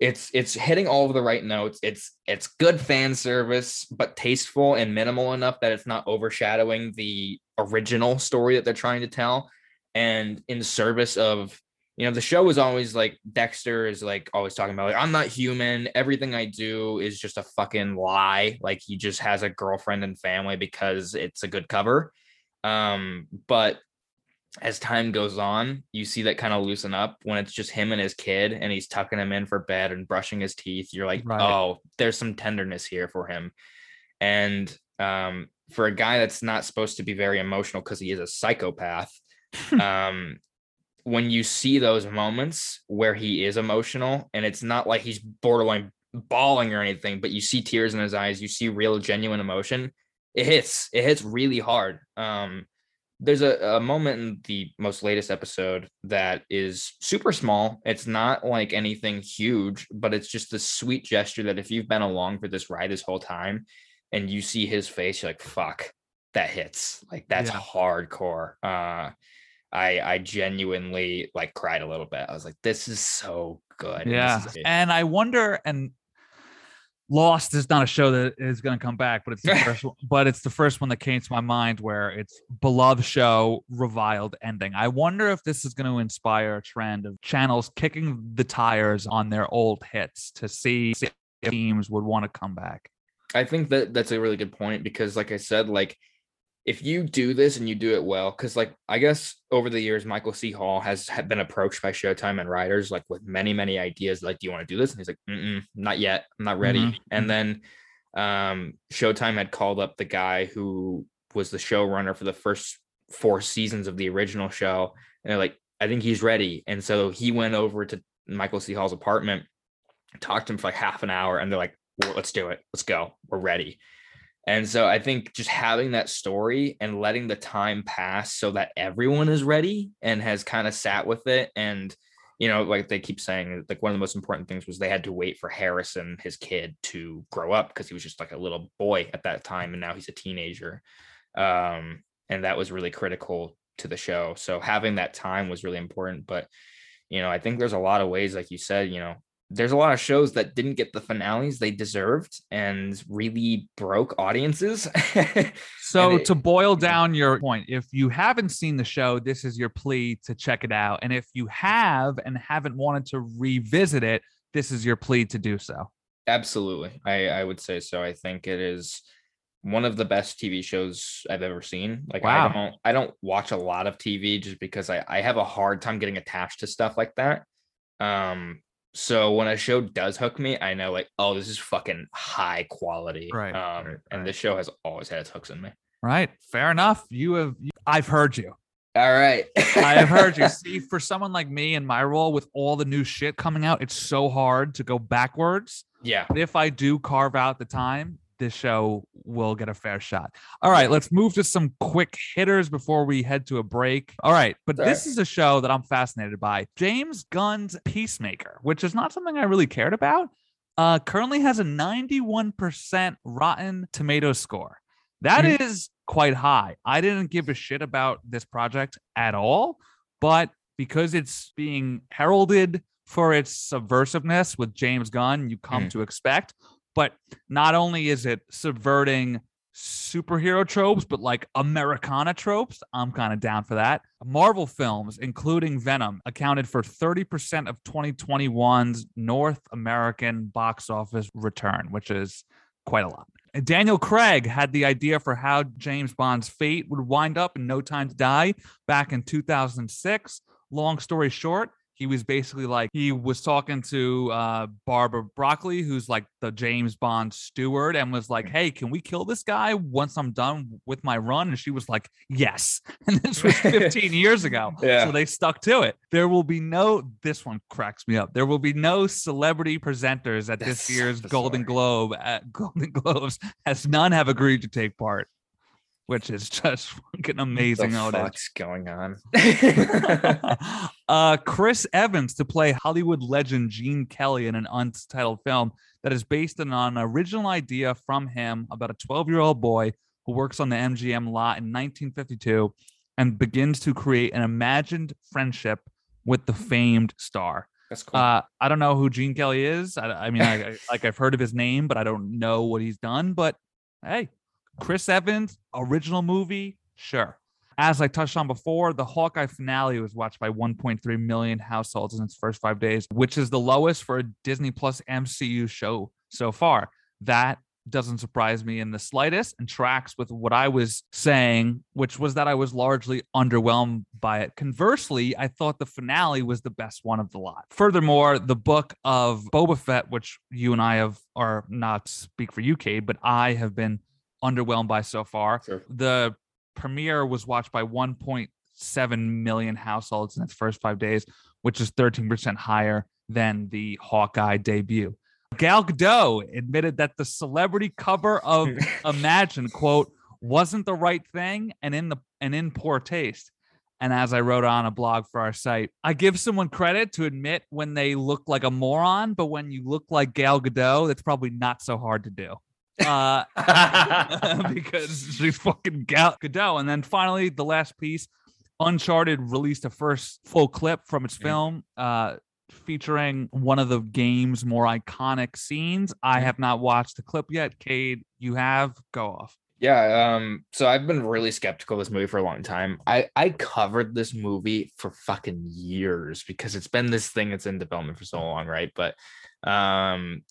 it's it's hitting all of the right notes. It's it's good fan service but tasteful and minimal enough that it's not overshadowing the original story that they're trying to tell. And in service of you know the show is always like dexter is like always talking about like i'm not human. Everything i do is just a fucking lie. Like he just has a girlfriend and family because it's a good cover. Um but as time goes on you see that kind of loosen up when it's just him and his kid and he's tucking him in for bed and brushing his teeth. You're like Right. oh there's some tenderness here for him. And um for a guy that's not supposed to be very emotional because he is a psychopath um when you see those moments where he is emotional and it's not like he's borderline bawling or anything but you see tears in his eyes you see real genuine emotion it hits it hits really hard. Um there's a, a moment in the most latest episode that is super small it's not like anything huge but it's just a sweet gesture that if you've been along for this ride this whole time and you see his face you're like fuck that hits like that's Yeah. hardcore uh I I genuinely like cried a little bit. I was like, this is so good. Yeah. And I wonder, and Lost is not a show that is going to come back, but it's the first one, but it's the first one that came to my mind where it's beloved show reviled ending. I wonder if this is going to inspire a trend of channels kicking the tires on their old hits to see if teams would want to come back. I think that that's a really good point because, like I said, like if you do this and you do it well, because like I guess over the years, Michael C. Hall has been approached by Showtime and writers like with many, many ideas. Like, do you want to do this? And he's like, not yet. I'm not ready. Mhm, And then um, Showtime had called up the guy who was the showrunner for the first four seasons of the original show, and they're like, I think he's ready. And so he went over to Michael C. Hall's apartment, talked to him for like half an hour, and they're like, well, let's do it. Let's go. We're ready. And so I think just having that story and letting the time pass so that everyone is ready and has kind of sat with it. And, you know, like they keep saying, like one of the most important things was they had to wait for Harrison, his kid, to grow up because he was just like a little boy at that time. And now he's a teenager. Um, and that was really critical to the show. So having that time was really important. But, you know, I think there's a lot of ways, like you said, you know, there's a lot of shows that didn't get the finales they deserved and really broke audiences. So it- to boil down your point, if you haven't seen the show, this is your plea to check it out. And if you have and haven't wanted to revisit it, this is your plea to do so. Absolutely. I, I would say so. I think it is one of the best TV shows I've ever seen. Like Wow. I don't I don't watch a lot of TV just because I, I have a hard time getting attached to stuff like that. Um so when a show does hook me, I know like, oh, this is fucking high quality. Right, Um right, and right. this show has always had its hooks in me. Right. Fair enough. You have, you- I've heard you. All right. I have heard you. See, for someone like me in my role with all the new shit coming out, it's so hard to go backwards. yeah. But if I do carve out the time, this show will get a fair shot. All right, let's move to some quick hitters before we head to a break. All right, but this is a show that I'm fascinated by. James Gunn's Peacemaker, which is not something I really cared about, uh, currently has a 91% Rotten Tomato score. That is Mhm. quite high. I didn't give a shit about this project at all, but because it's being heralded for its subversiveness with James Gunn, you come Mm. to expect. But not only is it subverting superhero tropes, but like Americana tropes, I'm kind of down for that. Marvel films, including Venom, accounted for 30% of 2021's North American box office return, which is quite a lot. Daniel Craig had the idea for how James Bond's fate would wind up in No Time to Die back in 2006. Long story short, he was basically like he was talking to uh, Barbara Broccoli, who's like the James Bond steward, and was like, "Hey, can we kill this guy once I'm done with my run?" And she was like, "Yes." And this was 15 years ago, Yeah. so they stuck to it. There will be no. This one cracks me up. There will be no celebrity presenters at That's this year's so Golden. Globe at Golden Globes, as none have agreed to take part, which is just fucking amazing. the it is. fuck's going on? uh, Chris Evans to play Hollywood legend Gene Kelly in an untitled film that is based on an original idea from him about a 12 year old boy who works on the MGM lot in 1952 and begins to create an imagined friendship with the famed star. That's cool. Uh, I don't know who Gene Kelly is. I, I mean, I, I- like I've heard of his name, but I don't know what he's done. But hey, Chris Evans, original movie, sure. As I touched on before, the Hawkeye finale was watched by 1.3 million households in its first five days, which is the lowest for a Disney Plus MCU show so far. That doesn't surprise me in the slightest and tracks with what I was saying, which was that I was largely underwhelmed by it. Conversely, I thought the finale was the best one of the lot. Furthermore, the book of Boba Fett, which you and I have, are not speak for you, Cade, but I have been underwhelmed by so far. Sure. The premiere was watched by 1.7 million households in its first five days, which is 13% higher than the Hawkeye debut. Gal Gadot admitted that the celebrity cover of Imagine quote wasn't the right thing and in the and in poor taste. And as I wrote on a blog for our site, I give someone credit to admit when they look like a moron, but when you look like Gal Gadot, that's probably not so hard to do. Uh, because she's fucking Gal Gadot. And then finally, the last piece, Uncharted released a first full clip from its Yeah. film, uh, featuring one of the game's more iconic scenes. I have not watched the clip yet. Cade, you have? Go off. Yeah, um, so I've been really skeptical of this movie for a long time. I I covered this movie for fucking years because it's been this thing that's in development for so long, right? But um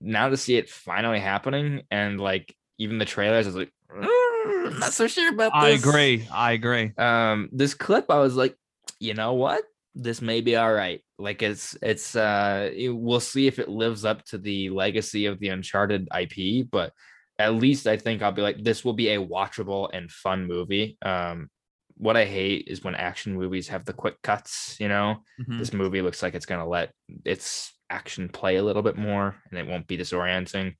now to see it finally happening and like even the trailers, I was like, "Mm, I'm not so sure about this. I agree. I agree. Um, this clip, I was like, you know what? This may be all right. Like it's it's uh it- we'll see if it lives up to the legacy of the Uncharted IP, but at least I think I'll be like, this will be a watchable and fun movie. Um, what I hate is when action movies have the quick cuts, you know. Mhm. This movie looks like it's gonna let its action play a little bit more and it won't be disorienting.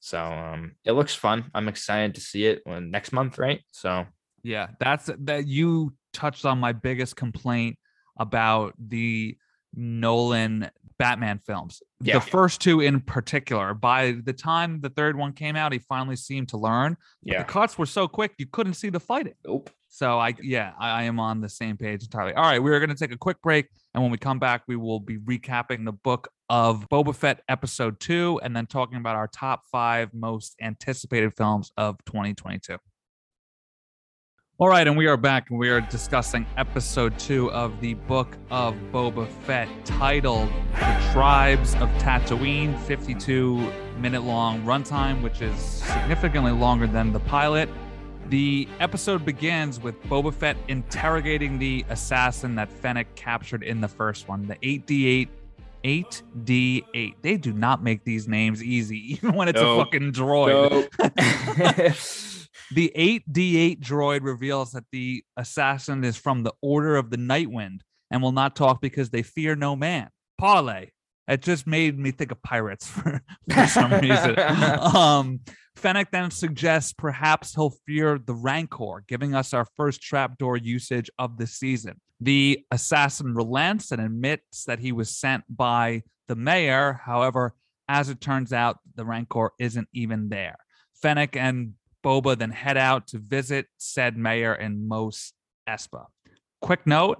So um it looks fun. I'm excited to see it when next month, right? So Yeah, that's that you touched on my biggest complaint about the Nolan Batman films. Yeah. The first two in particular. By the time the third one came out, he finally seemed to learn. Yeah. The cuts were so quick you couldn't see the fighting. Nope. So I yeah, I, I am on the same page entirely. All right, we're gonna take a quick break, and when we come back, we will be recapping the book of Boba Fett episode two, and then talking about our top five most anticipated films of 2022. All right, and we are back, and we are discussing episode two of the book of Boba Fett, titled "The Tribes of Tatooine." 52 minute long runtime, which is significantly longer than the pilot. The episode begins with Boba Fett interrogating the assassin that Fennec captured in the first one, the 8D8. 8D8. They do not make these names easy, even when it's a fucking droid. Nope. The 8D8 droid reveals that the assassin is from the Order of the Nightwind and will not talk because they fear no man. Parlay. It just made me think of pirates for, for some reason. Um, Fennec then suggests perhaps he'll fear the Rancor, giving us our first trapdoor usage of the season. The assassin relents and admits that he was sent by the mayor. However, as it turns out, the Rancor isn't even there. Fennec and Boba then head out to visit said mayor in Mos Espa. Quick note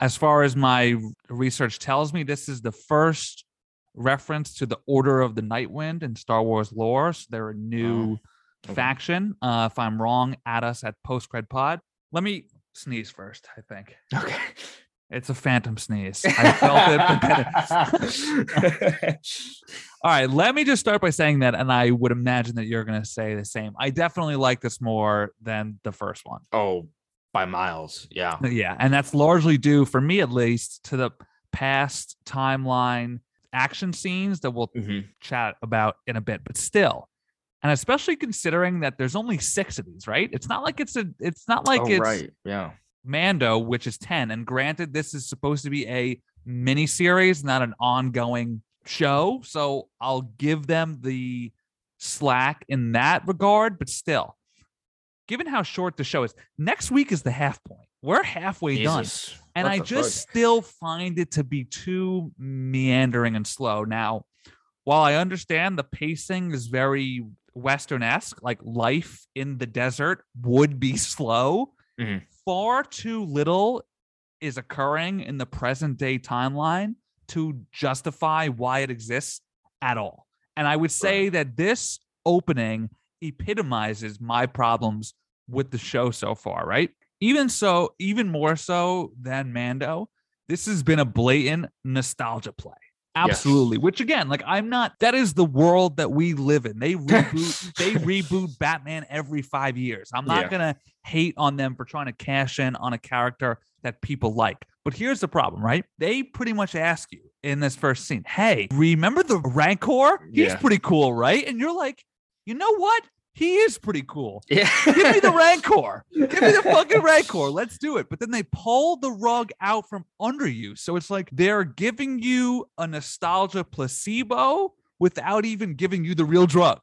as far as my research tells me, this is the first reference to the Order of the Nightwind in Star Wars lore. So they're a new okay. faction. Uh, if I'm wrong, add us at Postcred Pod. Let me sneeze first, I think. okay. It's a phantom sneeze. I felt it. All right, let me just start by saying that, and I would imagine that you're going to say the same. I definitely like this more than the first one. oh, by miles. Yeah. Yeah, and that's largely due, for me at least, to the past timeline action scenes that we'll Mhm. chat about in a bit. But still, and especially considering that there's only six of these, right? It's not like it's a. It's not like oh, it's right. Yeah. Mando, which is 10. And granted, this is supposed to be a mini series, not an ongoing show. So I'll give them the slack in that regard. But still, given how short the show is, next week is the half point. We're halfway done. And I just fuck? still find it to be too meandering and slow. Now, while I understand the pacing is very Western esque, like life in the desert would be slow, Mhm. far too little is occurring in the present day timeline to justify why it exists at all. And I would say that this opening epitomizes my problems with the show so far, right? Even so, even more so than Mando, this has been a blatant nostalgia play. Absolutely. Which again, like I'm not that is the world that we live in. They reboot they reboot Batman every 5 years. I'm not Yeah. going to hate on them for trying to cash in on a character that people like. But here's the problem, right? They pretty much ask you in this first scene, "Hey, remember the Rancor? He's Yeah. pretty cool, right?" And you're like, "You know what? He is pretty cool. Yeah. Give me the Rancor. Give me the fucking Rancor. Let's do it. But then they pull the rug out from under you. So it's like they're giving you a nostalgia placebo without even giving you the real drug.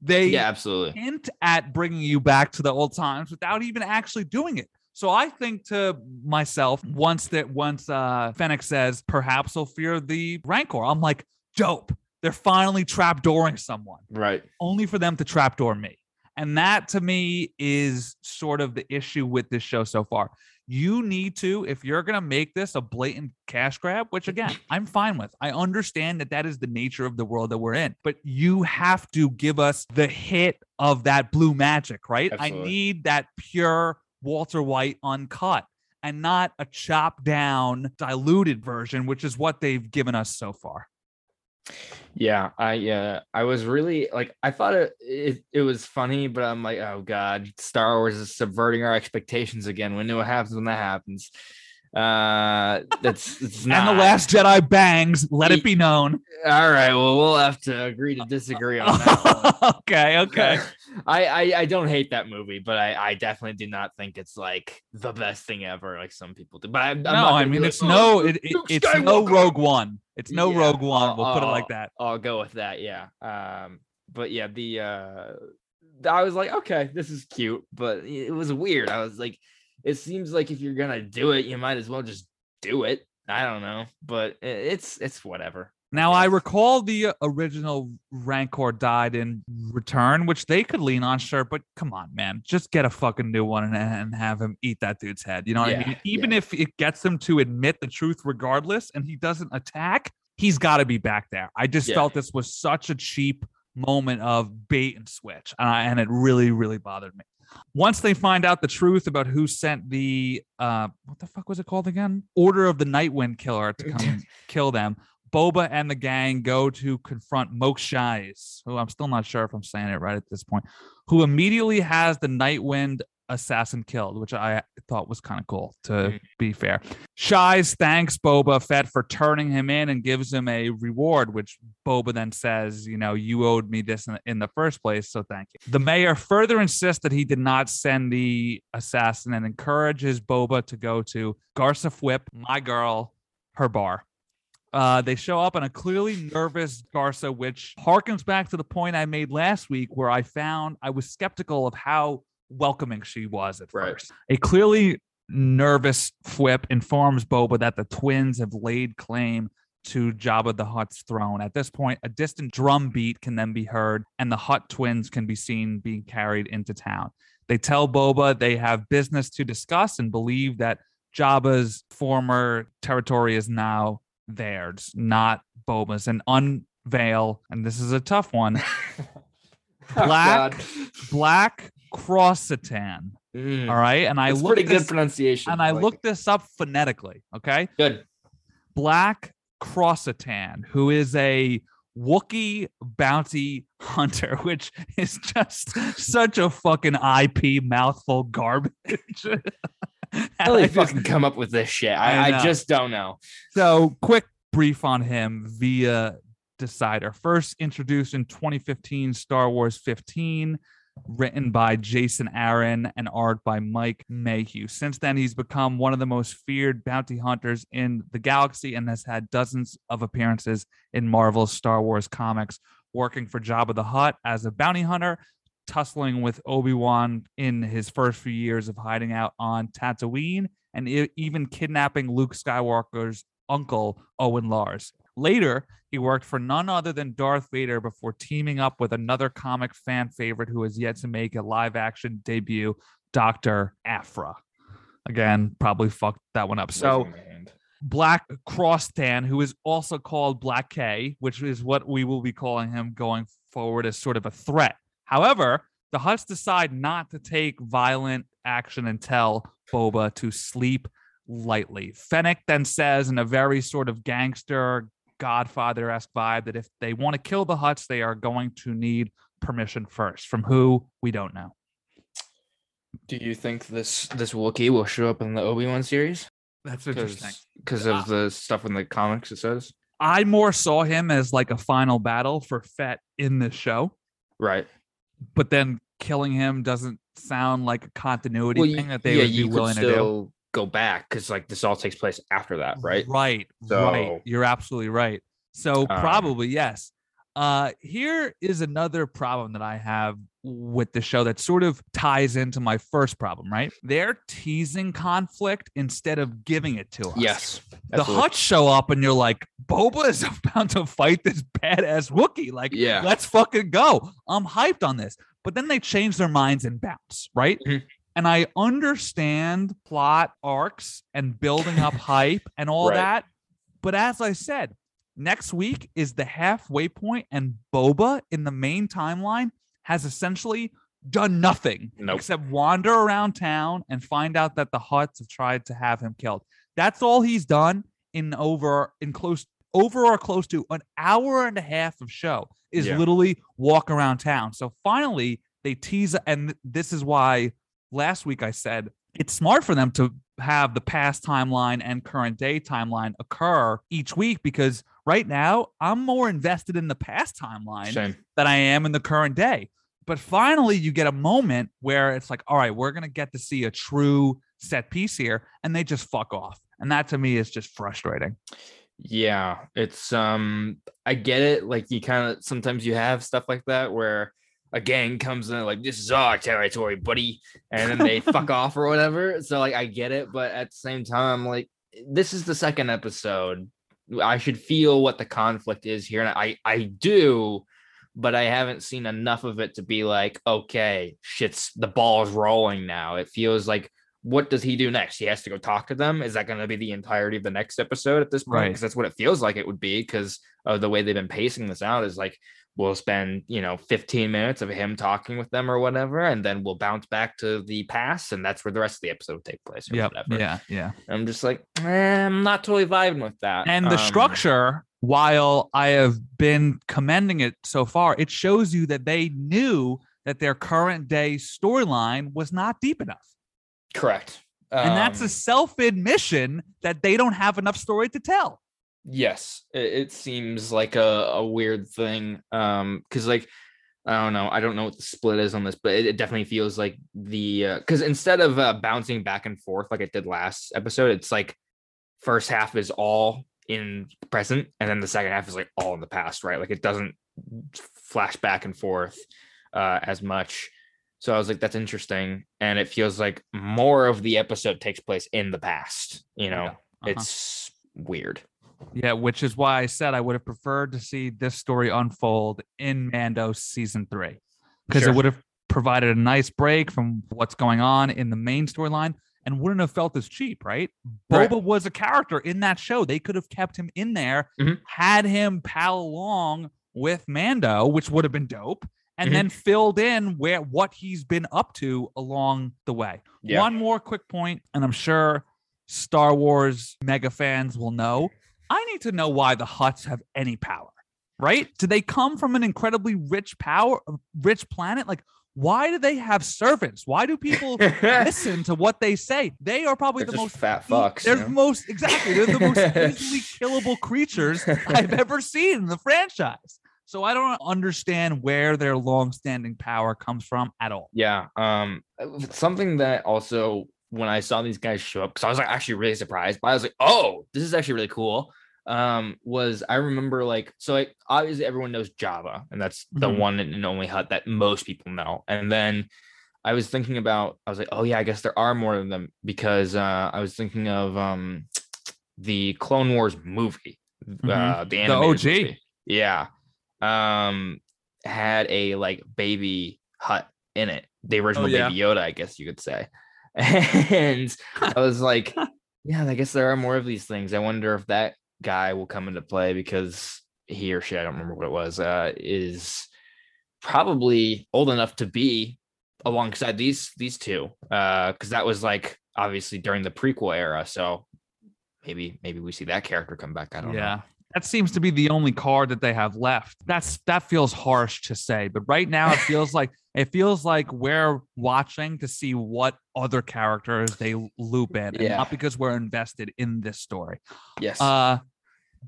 They yeah, absolutely. hint at bringing you back to the old times without even actually doing it. So I think to myself, once that once uh Fennec says perhaps they'll fear the Rancor, I'm like, dope. They're finally trapdooring someone Right. only for them to trapdoor me. And that to me is sort of the issue with this show so far. You need to, if you're going to make this a blatant cash grab, which again, I'm fine with. I understand that that is the nature of the world that we're in, but you have to give us the hit of that blue magic, right? I need that pure Walter White uncut and not a chopped down, diluted version, which is what they've given us so far. Yeah, I uh I was really like I thought it, it it was funny, but I'm like, oh god, Star Wars is subverting our expectations again. We know what happens when that happens. Uh that's it's not And the Last Jedi bangs, let it be known. all right. Well, we'll have to agree to disagree on that okay, okay. I, I I don't hate that movie, but I I definitely do not think it's like the best thing ever, like some people do. But I, I'm no, I mean like, it's "Oh, no, it, it- it's no Rogue One. It's no Yeah, Rogue One. I'll- We'll put it like I'll- that. I'll go with that. Yeah. Um. But yeah, the uh, I was like, okay, this is cute, but it was weird. I was like, it seems like if you're gonna do it, you might as well just do it. I don't know, but it's it's whatever. Now I recall the uh, original Rancor died in Return, which they could lean on, sure, but come on, man, just get a fucking new one and, and have him eat that dude's head. You know what I mean? Even if it gets him to admit the truth, regardless, and he doesn't attack, he's got to be back there. I just Yeah. felt this was such a cheap moment of bait and switch, and, I, and it really, really bothered me. Once they find out the truth about who sent the uh, what the fuck was it called again? Order of the Nightwind Killer to come kill them. Boba and the gang go to confront Mok Shaiz, who I'm still not sure if I'm saying it right at this point, who immediately has the Nightwind assassin killed, which I thought was kind of cool to Mhm. be fair. Shaiz thanks Boba Fett for turning him in and gives him a reward, which Boba then says, you know, you owed me this in, in the first place, so thank you. The mayor further insists that he did not send the assassin and encourages Boba to go to Garsa Fwip, my girl, her bar. Uh, they show up on a clearly nervous Garsa, which harkens back to the point I made last week where I found I was skeptical of how welcoming she was at Right. first. A clearly nervous Fwip informs Boba that the twins have laid claim to Jabba the Hutt's throne. At this point, a distant drum beat can then be heard, and the Hutt twins can be seen being carried into town. They tell Boba they have business to discuss and believe that Jabba's former territory is now theirs, not Boba's, and unveil, and this is a tough one. Black- oh, God. black Krrsantan. Mm, All right. And I That's looked pretty good this, pronunciation. and I like looked this up phonetically. Okay. good. Black Krrsantan, who is a Wookie bounty hunter, which is just such a fucking IP mouthful garbage. How they fucking come up with this shit? I I. I just don't know. So, quick brief on him via Decider. First introduced in 2015, Star Wars 15, written by Jason Aaron and art by Mike Mayhew. Since then, he's become one of the most feared bounty hunters in the galaxy and has had dozens of appearances in Marvel's Star Wars comics, working for Jabba the Hutt as a bounty hunter. Tussling with Obi Wan in his first few years of hiding out on Tatooine, and even kidnapping Luke Skywalker's uncle, Owen Lars. Later, he worked for none other than Darth Vader before teaming up with another comic fan favorite who has yet to make a live action debut, Dr. Aphra. Again, probably fucked that one up. So, Black Krrsantan, who is also called Black K, which is what we will be calling him going forward as sort of a threat. However, the Hutts decide not to take violent action and tell Boba to sleep lightly. Fennec then says in a very sort of gangster Godfather esque vibe that if they want to kill the Hutts, they are going to need permission first. From who we don't know. Do you think this this Wookiee will show up in the Obi Wan series? That's interesting. Because of the stuff in the comics, it says. I more saw him as like a final battle for Fett in this show, Right. but then killing him doesn't sound like a continuity Well, you- thing that they yeah, would be willing to do. Go back because like this all takes place after that, right? Right. right. You're absolutely right. So Um, probably yes. Uh here is another problem that I have with the show that sort of ties into my first problem, right? They're teasing conflict instead of giving it to us. Yes. The. Hutts show up and you're like, Boba is about to fight this badass Wookiee. Like, Yeah. let's fucking go. I'm hyped on this. But then they change their minds and bounce, right? Mhm. And I understand plot arcs and building up hype and all Right. that. But as I said, next week is the halfway point, and Boba in the main timeline has essentially done nothing Nope. except wander around town and find out that the Hutts have tried to have him killed. That's all he's done in over in close over or close to an hour and a half of show is Yeah. literally walk around town. So finally they tease and this is why last week I said it's smart for them to have the past timeline and current day timeline occur each week because right now I'm more invested in the past timeline Same. than I am in the current day. But finally, you get a moment where it's like, all right, we're going to get to see a true set piece here. And they just fuck off. And that to me is just frustrating. Yeah, it's um I get it. Like you kind of sometimes you have stuff like that where a gang comes in like this is our territory, buddy, and then they fuck off or whatever. So like I get it, but at the same time, like this is the second episode. I should feel what the conflict is here, and I I do, but I haven't seen enough of it to be like, okay, shit's the ball's rolling now. It feels like what does he do next? He has to go talk to them. Is that going to be the entirety of the next episode at this point? Right. Because that's what it feels like it would be because of the way they've been pacing this out. Is like we'll spend you know 15 minutes of him talking with them or whatever, and then we'll bounce back to the past, and that's where the rest of the episode will take place or Yeah. whatever. Yeah. Yeah. I'm just like, eh, I'm not totally vibing with that. And the Um, structure, while I have been commending it so far, it shows you that they knew that their current day storyline was not deep enough. correct. And that's a Um, self admission that they don't have enough story to tell. Yes it, it seems like a, a weird thing um because like i don't know i don't know what the split is on this but it, it definitely feels like the because instead of uh, bouncing back and forth like it did last episode it's like first half is all in present and then the second half is like all in the past right like it doesn't flash back and forth uh as much so i was like that's interesting and it feels like more of the episode takes place in the past you know Yeah. Uh-huh. it's weird Yeah, which is why I said I would have preferred to see this story unfold in Mando season three because Sure. it would have provided a nice break from what's going on in the main storyline and wouldn't have felt as cheap, right? Right. Boba was a character in that show. They could have kept him in there, Mhm. had him pal along with Mando, which would have been dope, and Mhm. then filled in where what he's been up to along the way. Yeah. One more quick point, and I'm sure Star Wars mega fans will know. I need to know why the Hutts have any power, right? Do they come from an incredibly rich power, rich planet? Like, why do they have servants? Why do people listen to what they say? They are probably They're the most fat fucks. They're you the most exactly. They're the most easily killable creatures I've ever seen in the franchise. So I don't understand where their long-standing power comes from at all. Yeah. Um, something that also when I saw these guys show up, because I was like actually really surprised, but I was like, oh, this is actually really cool. Um, was I remember like so like obviously everyone knows Jabba, and that's the Mhm. one and only Hutt that most people know. And then I was thinking about, I was like, oh yeah, I guess there are more of them because uh I was thinking of um the Clone Wars movie, uh the, animated OG. movie. Yeah. Um had a like baby Hutt in it. The original yeah. baby Yoda, I guess you could say. And I was like, yeah, I guess there are more of these things. I wonder if that guy will come into play because he or she, I don't remember what it was, uh, is probably old enough to be alongside these these two. Uh, because that was like obviously during the prequel era. So maybe maybe we see that character come back. I don't know. yeah. That seems to be the only card that they have left. That's that feels harsh to say, but right now it feels like it feels like we're watching to see what other characters they loop in, and Yeah. not because we're invested in this story. Yes. Uh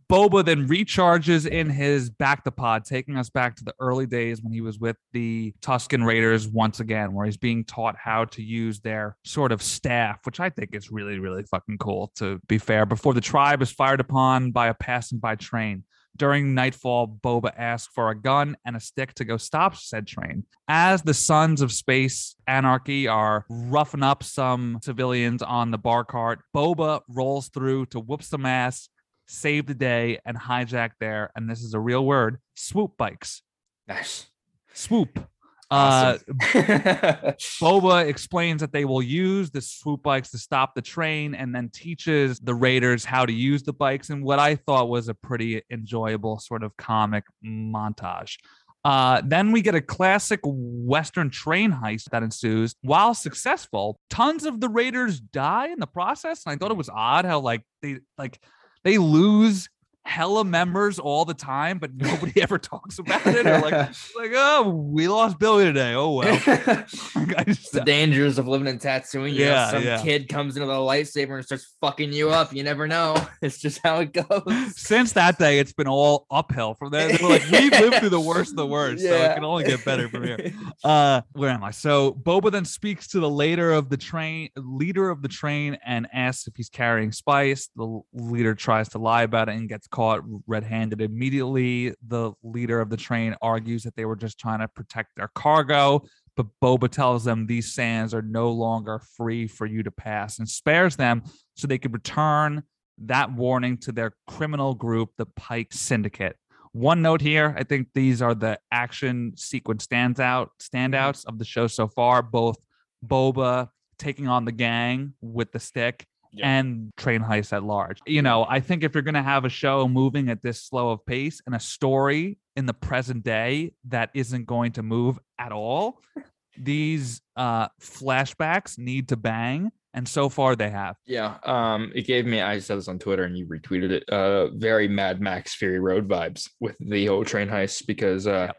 Boba then recharges in his bacta pod, taking us back to the early days when he was with the Tusken Raiders once again, where he's being taught how to use their sort of staff, which I think is really, really fucking cool, to be fair, before the tribe is fired upon by a passing by train. During nightfall, Boba asks for a gun and a stick to go stop said train. As the Sons of Space Anarchy are roughing up some civilians on the bar cart, Boba rolls through to whoop some ass, save the day, and hijack their, and this is a real word, swoop bikes. nice. Swoop. Uh, Awesome. Boba explains that they will use the swoop bikes to stop the train and then teaches the raiders how to use the bikes And what I thought was a pretty enjoyable sort of comic montage. Uh, then we get a classic Western train heist that ensues. While successful, tons of the raiders die in the process. And I thought it was odd how like they like they lose hella members all the time, but nobody ever talks about it. Or like, like, oh, we lost Billy today. Oh well. Just- the dangers of living in Tatooine. You know, Yeah, some yeah. kid comes into the lightsaber and starts fucking you up. You never know. It's just how it goes. since that day, it's been all uphill from there. Were like, we've lived through the worst of the worst, so it can only get better from here. Uh, where am I? So Boba then speaks to the leader of the train, leader of the train, and asks if he's carrying spice. The leader tries to lie about it and gets caught red-handed immediately. The leader of the train argues that they were just trying to protect their cargo. But Boba tells them these sands are no longer free for you to pass and spares them so they could return that warning to their criminal group, the Pike Syndicate. One note here, I think these are the action sequence standouts of the show so far. Both Boba taking on the gang with the stick Yeah. and train heist at large. You know, I think if you're going to have a show moving at this slow of pace and a story in the present day that isn't going to move at all, these uh flashbacks need to bang and so far they have. Yeah. Um, it gave me, I said this on Twitter and you retweeted it, uh, very Mad Max Fury Road vibes with the whole train heist because uh Yep.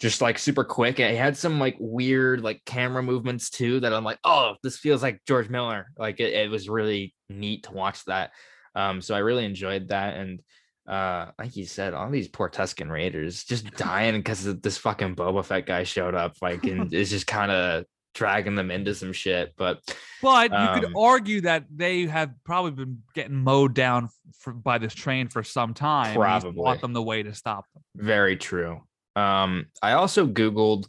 Just like super quick. It had some like weird like camera movements too that I'm like, oh, this feels like George Miller. Like it, it was really neat to watch that. Um, so I really enjoyed that. And uh, like you said, all these poor Tusken Raiders just dying because this fucking Boba Fett guy showed up, like, and it's just kind of dragging them into some shit. But But you could Um, argue that they have probably been getting mowed down for, by this train for some time. Probably. taught them the way to stop them. Very true. Um, I also Googled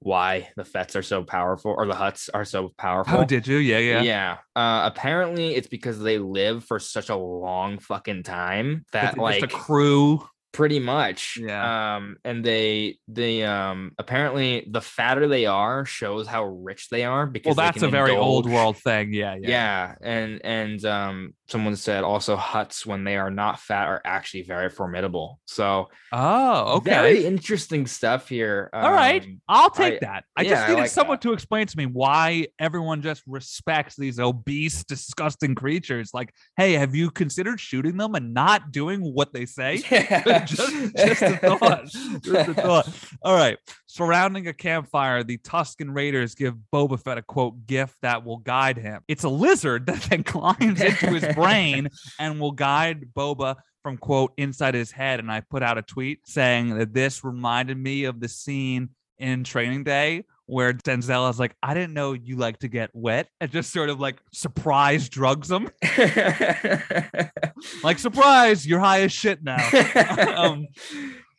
why the Fets are so powerful or the Hutts are so powerful. Oh, did you? Yeah, yeah. Yeah. Uh, apparently it's because they live for such a long fucking time That like a crew. pretty much. Yeah. Um, and they they um apparently the fatter they are shows how rich they are because Well, that's a very old world thing. Yeah, yeah. Yeah. and and um someone said also hutts when they are not fat are actually very formidable. So Oh, okay. very interesting stuff here. All right. Um, I'll take I- that. I yeah, just I like someone that. to explain to me why everyone just respects these obese, disgusting creatures. Like, hey, have you considered shooting them and not doing what they say? just, just a thought. Just a thought. All right. Surrounding a campfire, the Tusken Raiders give Boba Fett a quote gift that will guide him. It's a lizard that then climbs into his brain and will guide Boba from quote inside his head. And I put out a tweet saying that this reminded me of the scene in Training Day where Denzel is like, I didn't know you like to get wet, and just sort of like surprise drugs him. Like, surprise, you're high as shit now. um,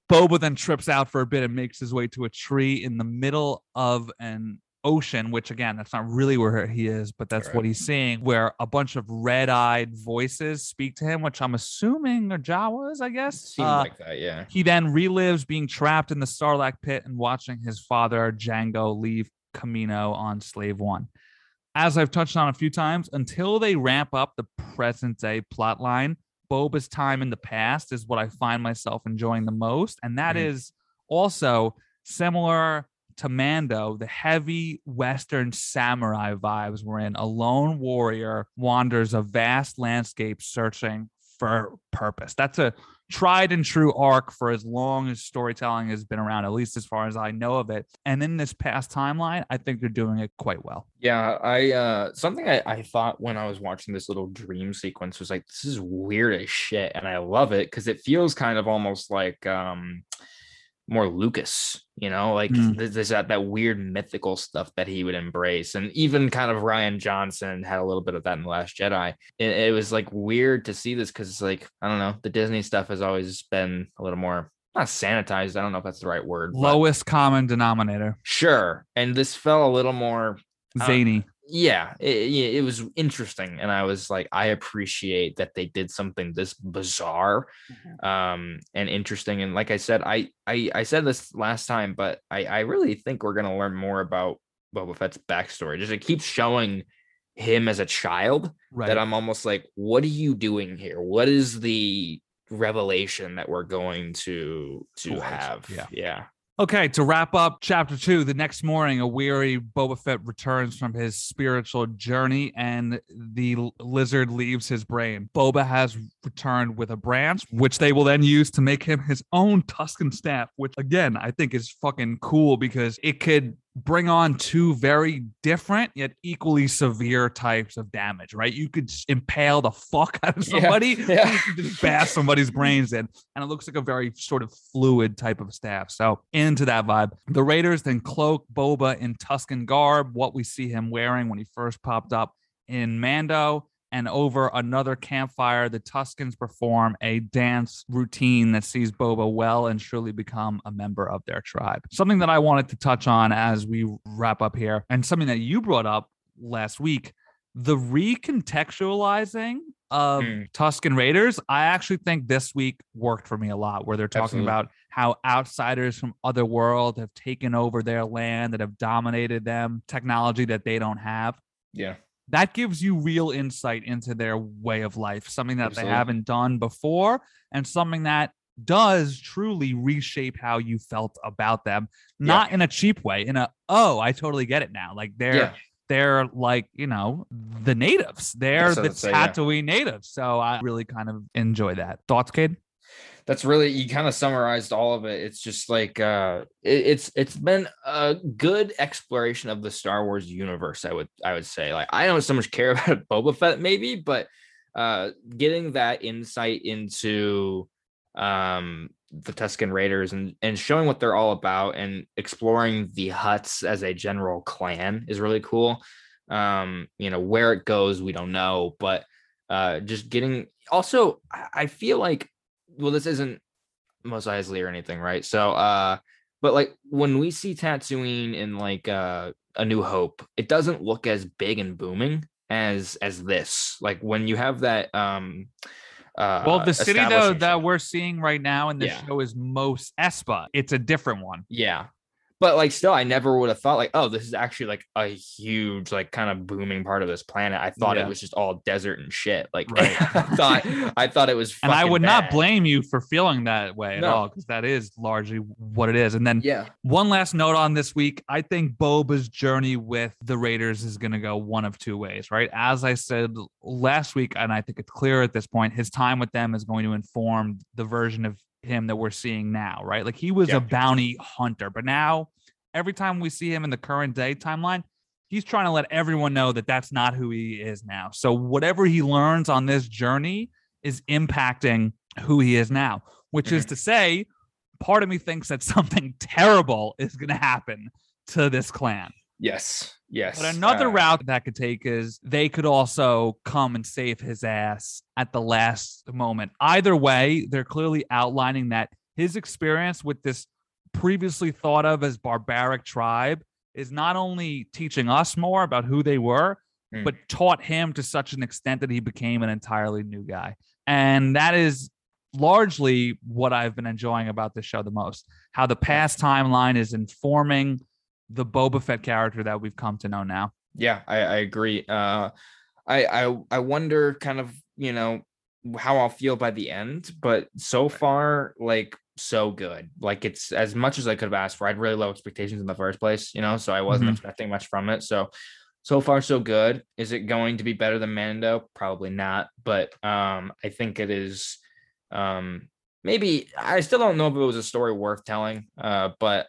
Boba then trips out for a bit and makes his way to a tree in the middle of an ocean, which again, that's not really where he is, but that's what he's seeing, where a bunch of red eyed voices speak to him, which I'm assuming are Jawas, I guess. Seems Uh, like that, yeah. he then relives being trapped in the Sarlacc pit and watching his father, Jango, leave Kamino on Slave One. As I've touched on a few times, until they ramp up the present day plot line, Boba's time in the past is what I find myself enjoying the most. And that Mhm. is also similar to Mando, the heavy Western samurai vibes were in. A lone warrior wanders a vast landscape searching for purpose. That's a tried and true arc for as long as storytelling has been around, at least as far as I know of it. And in this past timeline, I think they're doing it quite well. Yeah, I uh something I, I thought when I was watching this little dream sequence was like, this is weird as shit, and I love it because it feels kind of almost like um more Lucas, you know, like Mm. there's that, that weird mythical stuff that he would embrace. And even kind of Rian Johnson had a little bit of that in The Last Jedi. It, it was like weird to see this because it's like, I don't know, the Disney stuff has always been a little more not sanitized. I don't know if that's the right word. Lowest common denominator, Sure. And this felt a little more zany. Yeah it, it was interesting and i was like i appreciate that they did something this bizarre um and interesting and like i said i i, I said this last time but i i really think we're going to learn more about boba fett's backstory just it keeps showing him as a child right. that i'm almost like what are you doing here what is the revelation that we're going to to have yeah. yeah Okay, to wrap up chapter two, the next morning, a weary Boba Fett returns from his spiritual journey and the lizard leaves his brain. Boba has returned with a branch, which they will then use to make him his own Tusken staff, which again, I think is fucking cool because it could bring on two very different yet equally severe types of damage, right? You could impale the fuck out of Yeah, somebody, yeah. you could just bash somebody's brains in and it looks like a very sort of fluid type of staff. So into that vibe. The Raiders then cloak Boba in Tusken garb, what we see him wearing when he first popped up in Mando. And over another campfire, the Tuskens perform a dance routine that sees Boba well and truly become a member of their tribe. Something that I wanted to touch on as we wrap up here, and something that you brought up last week the recontextualizing of Hmm. Tusken Raiders, I actually think this week worked for me a lot, where they're talking Absolutely. about how outsiders from other world have taken over their land, that have dominated them, technology that they don't have. yeah That gives you real insight into their way of life, something that Absolutely. they haven't done before, and something that does truly reshape how you felt about them, not in a cheap way, in a oh, I totally get it now. Like they're yeah they're like you know the natives they're the I'd yeah. Natives so i really kind of enjoy that thoughts kid that's really you kind of summarized all of it. It's just like uh it, it's it's been a good exploration of the star wars universe i would i would say. Like i don't so much care about boba fett maybe but uh getting that insight into um the tusken raiders and and showing what they're all about and exploring the hutts as a general clan is really cool. Um you know where it goes we don't know but uh just getting also i I feel like well this isn't Mos Eisley or anything right so uh but like when we see Tatooine in like uh a new hope it doesn't look as big and booming as as this like when you have that um uh well the city though that we're seeing right now in this Yeah. show is Mos Espa it's a different one Yeah. But like still I never would have thought like, oh, this is actually like a huge, like kind of booming part of this planet. I thought Yeah. it was just all desert and shit. Like Right. I thought I thought it was and i would not blame you for feeling that way at all because that is largely what it is and then Yeah. One last note on this week. I think Boba's journey with the Raiders is going to go one of two ways, right? As I said last week, and I think it's clear at this point, his time with them is going to inform the version of him that we're seeing now, right? Like he was Yeah. a bounty hunter, but now every time we see him in the current day timeline, he's trying to let everyone know that that's not who he is now. So whatever he learns on this journey is impacting who he is now, which is mm-hmm. to say, part of me thinks that something terrible is going to happen to this clan. Yes. Yes. But another Uh, route that could take is they could also come and save his ass at the last moment. Either way, they're clearly outlining that his experience with this previously thought of as barbaric tribe is not only teaching us more about who they were, Mm. but taught him to such an extent that he became an entirely new guy. And that is largely what I've been enjoying about this show the most. How the past timeline is informing the Boba Fett character that we've come to know now. Yeah, I, I agree. Uh I I I wonder kind of, you know, how I'll feel by the end, but so far, like so good. Like it's as much as I could have asked for. I had really low expectations in the first place, you know, so I wasn't Mhm. expecting much from it. So so far so good. Is it going to be better than Mando? Probably not, but um I think it is um maybe I still don't know if it was a story worth telling. Uh but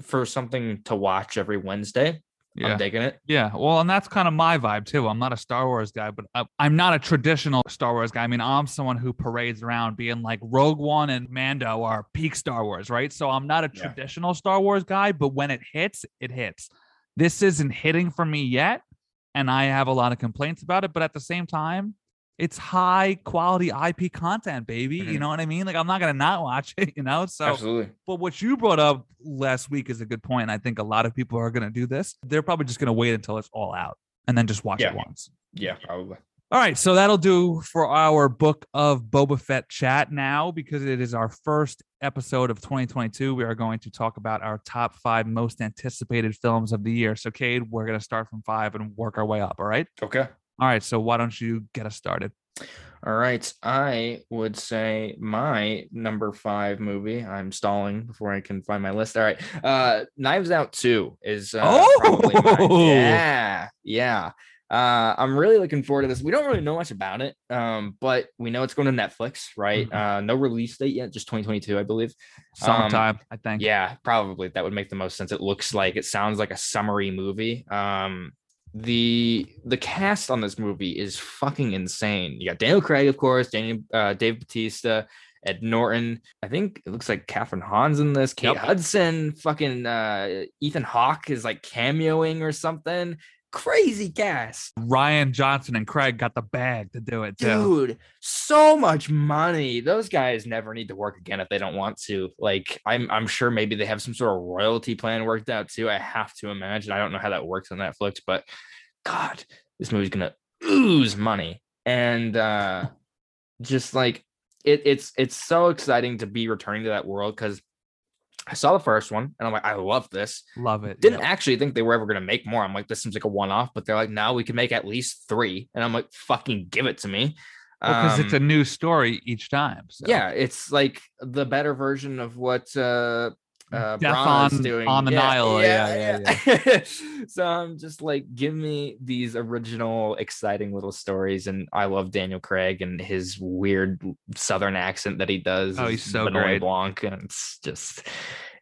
for something to watch every Wednesday, Yeah. I'm digging it. Yeah, well, and that's kind of my vibe too. I'm not a Star Wars guy, but I, I'm not a traditional Star Wars guy. I mean, I'm someone who parades around being like Rogue One and Mando are peak Star Wars, right? So I'm not a Yeah. traditional Star Wars guy, but when it hits, it hits. This isn't hitting for me yet, and I have a lot of complaints about it. But at the same time, it's high quality IP content, baby. You Mhm. know what I mean? Like I'm not gonna not watch it, you know. So Absolutely. but what you brought up last week is a good point. I think a lot of people are going to do this. They're probably just going to wait until it's all out and then just watch Yeah. it once. Yeah, probably. All right, so that'll do for our book of Boba Fett chat now because it is our first episode of 2022. We are going to talk about our top five most anticipated films of the year. So, Cade, we're going to start from five and work our way up. All right. Okay. All right. So, why don't you get us started? All right. I would say my number five movie. I'm stalling before I can find my list. All right. Uh Knives Out 2 is uh. Oh! Yeah. Yeah. Uh I'm really looking forward to this. We don't really know much about it. Um, but we know it's going to Netflix, right? Mhm. Uh no release date yet, just 2022, I believe. Summertime, I think. Yeah, probably that would make the most sense. It looks like it sounds like a summery movie. Um the the cast on this movie is fucking insane. You got Daniel Craig, of course, Daniel uh, Dave Bautista, Ed Norton. I think it looks like Kathryn Hahn's in this. Kate Yep. Hudson, fucking uh, Ethan Hawke is like cameoing or something. Crazy cast. Rian Johnson and Craig got the bag to do it too. Dude, so much money. Those guys never need to work again if they don't want to. Like, I'm I'm sure maybe they have some sort of royalty plan worked out too. I have to imagine. I don't know how that works on Netflix, but God, this movie's gonna ooze money. And uh just like it, it's it's so exciting to be returning to that world because I saw the first one and I'm like, I love this. Love it. Didn't actually think they were ever gonna make more. I'm like, this seems like a one-off, but they're like, now we can make at least three. And I'm like, fucking give it to me. because it's a Um, new story each time. So. yeah, it's like the better version of what uh uh Death on- doing on the Nile, yeah, yeah. so I'm just like, give me these original, exciting little stories, and I love Daniel Craig and his weird Southern accent that he does. Oh, he's so Benoit great. Blanc, and it's just,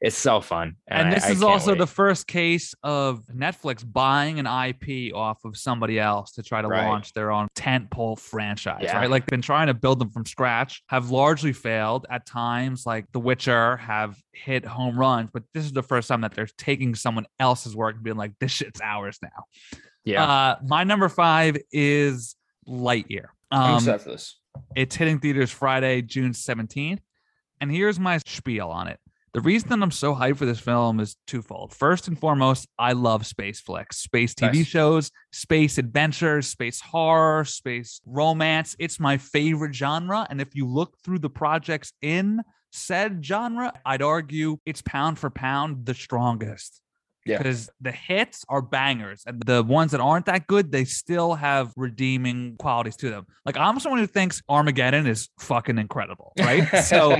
it's so fun. And I- this I is can't also wait. the first case of Netflix buying an IP off of somebody else to try to Right. launch their own tentpole franchise, Yeah. right? Like been trying to build them from scratch, have largely failed at times. Like The Witcher have hit home runs, but this is the first time that they're taking someone else's work and being like, "This shit's ours now." yeah. Uh, my number five is Lightyear. I'm Um, excited for this. it's hitting theaters Friday, June 17th. And here's my spiel on it. The reason that I'm so hyped for this film is twofold. First and foremost, I love space flicks, space TV Nice. shows, space adventures, space horror, space romance. It's my favorite genre. And if you look through the projects in said genre, I'd argue it's pound for pound the strongest. Yeah. Because the hits are bangers and the ones that aren't that good, they still have redeeming qualities to them. Like I'm someone who thinks Armageddon is fucking incredible, right? so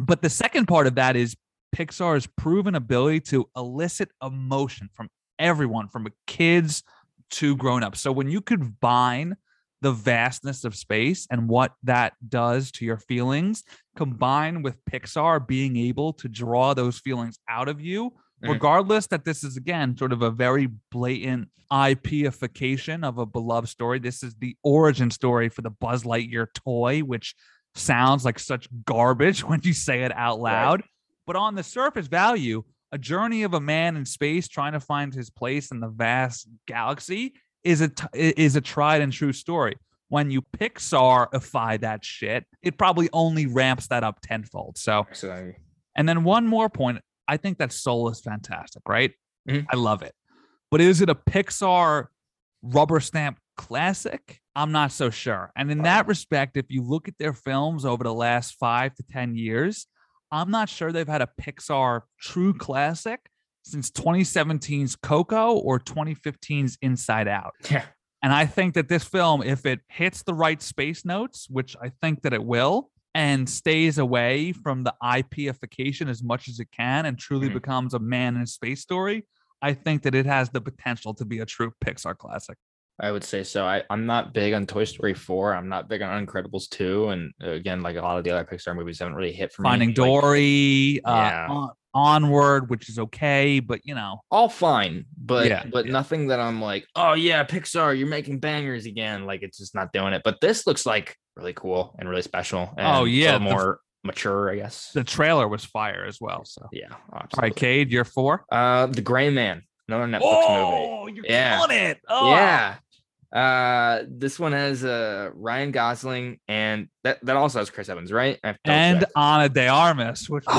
but the second part of that is Pixar's proven ability to elicit emotion from everyone, from kids to grown-ups. So when you combine the vastness of space and what that does to your feelings, combined with Pixar being able to draw those feelings out of you, Mhm. regardless that this is again sort of a very blatant IPification of a beloved story. This is the origin story for the Buzz Lightyear toy, which sounds like such garbage when you say it out Right. loud. But on the surface value, a journey of a man in space trying to find his place in the vast galaxy is a t- is a tried and true story. When you Pixarify that shit, it probably only ramps that up tenfold. So, and then one more point, I think that Soul is fantastic, right? Mhm. I love it. But is it a Pixar rubber stamp classic? I'm not so sure. And in that respect, if you look at their films over the last five to 10 years, I'm not sure they've had a Pixar true classic since 2017's Coco or 2015's Inside Out. yeah. And I think that this film, if it hits the right space notes, which I think that it will, and stays away from the IPification as much as it can and truly Mhm. becomes a man in space story, I think that it has the potential to be a true Pixar classic. I would say so. I, I'm not big on Toy Story 4. I'm not big on Incredibles 2. And again, like a lot of the other Pixar movies haven't really hit for me. Finding Like, Dory, uh, Yeah. On- Onward, which is okay, but you know, all fine, but Yeah, but yeah. nothing that I'm like, oh yeah, Pixar, you're making bangers again. Like it's just not doing it. But this looks like really cool and really special. And Oh, a yeah, little the- more mature, I guess. the trailer was fire as well. So, yeah, all absolutely. right, Cade, you're four. Uh, The Gray Man, another Netflix movie. Oh, you're Yeah. killing it. Oh. Yeah. Uh, this one has uh Ryan Gosling and that that also has Chris Evans, right? I have to double and check. Ana de Armas, which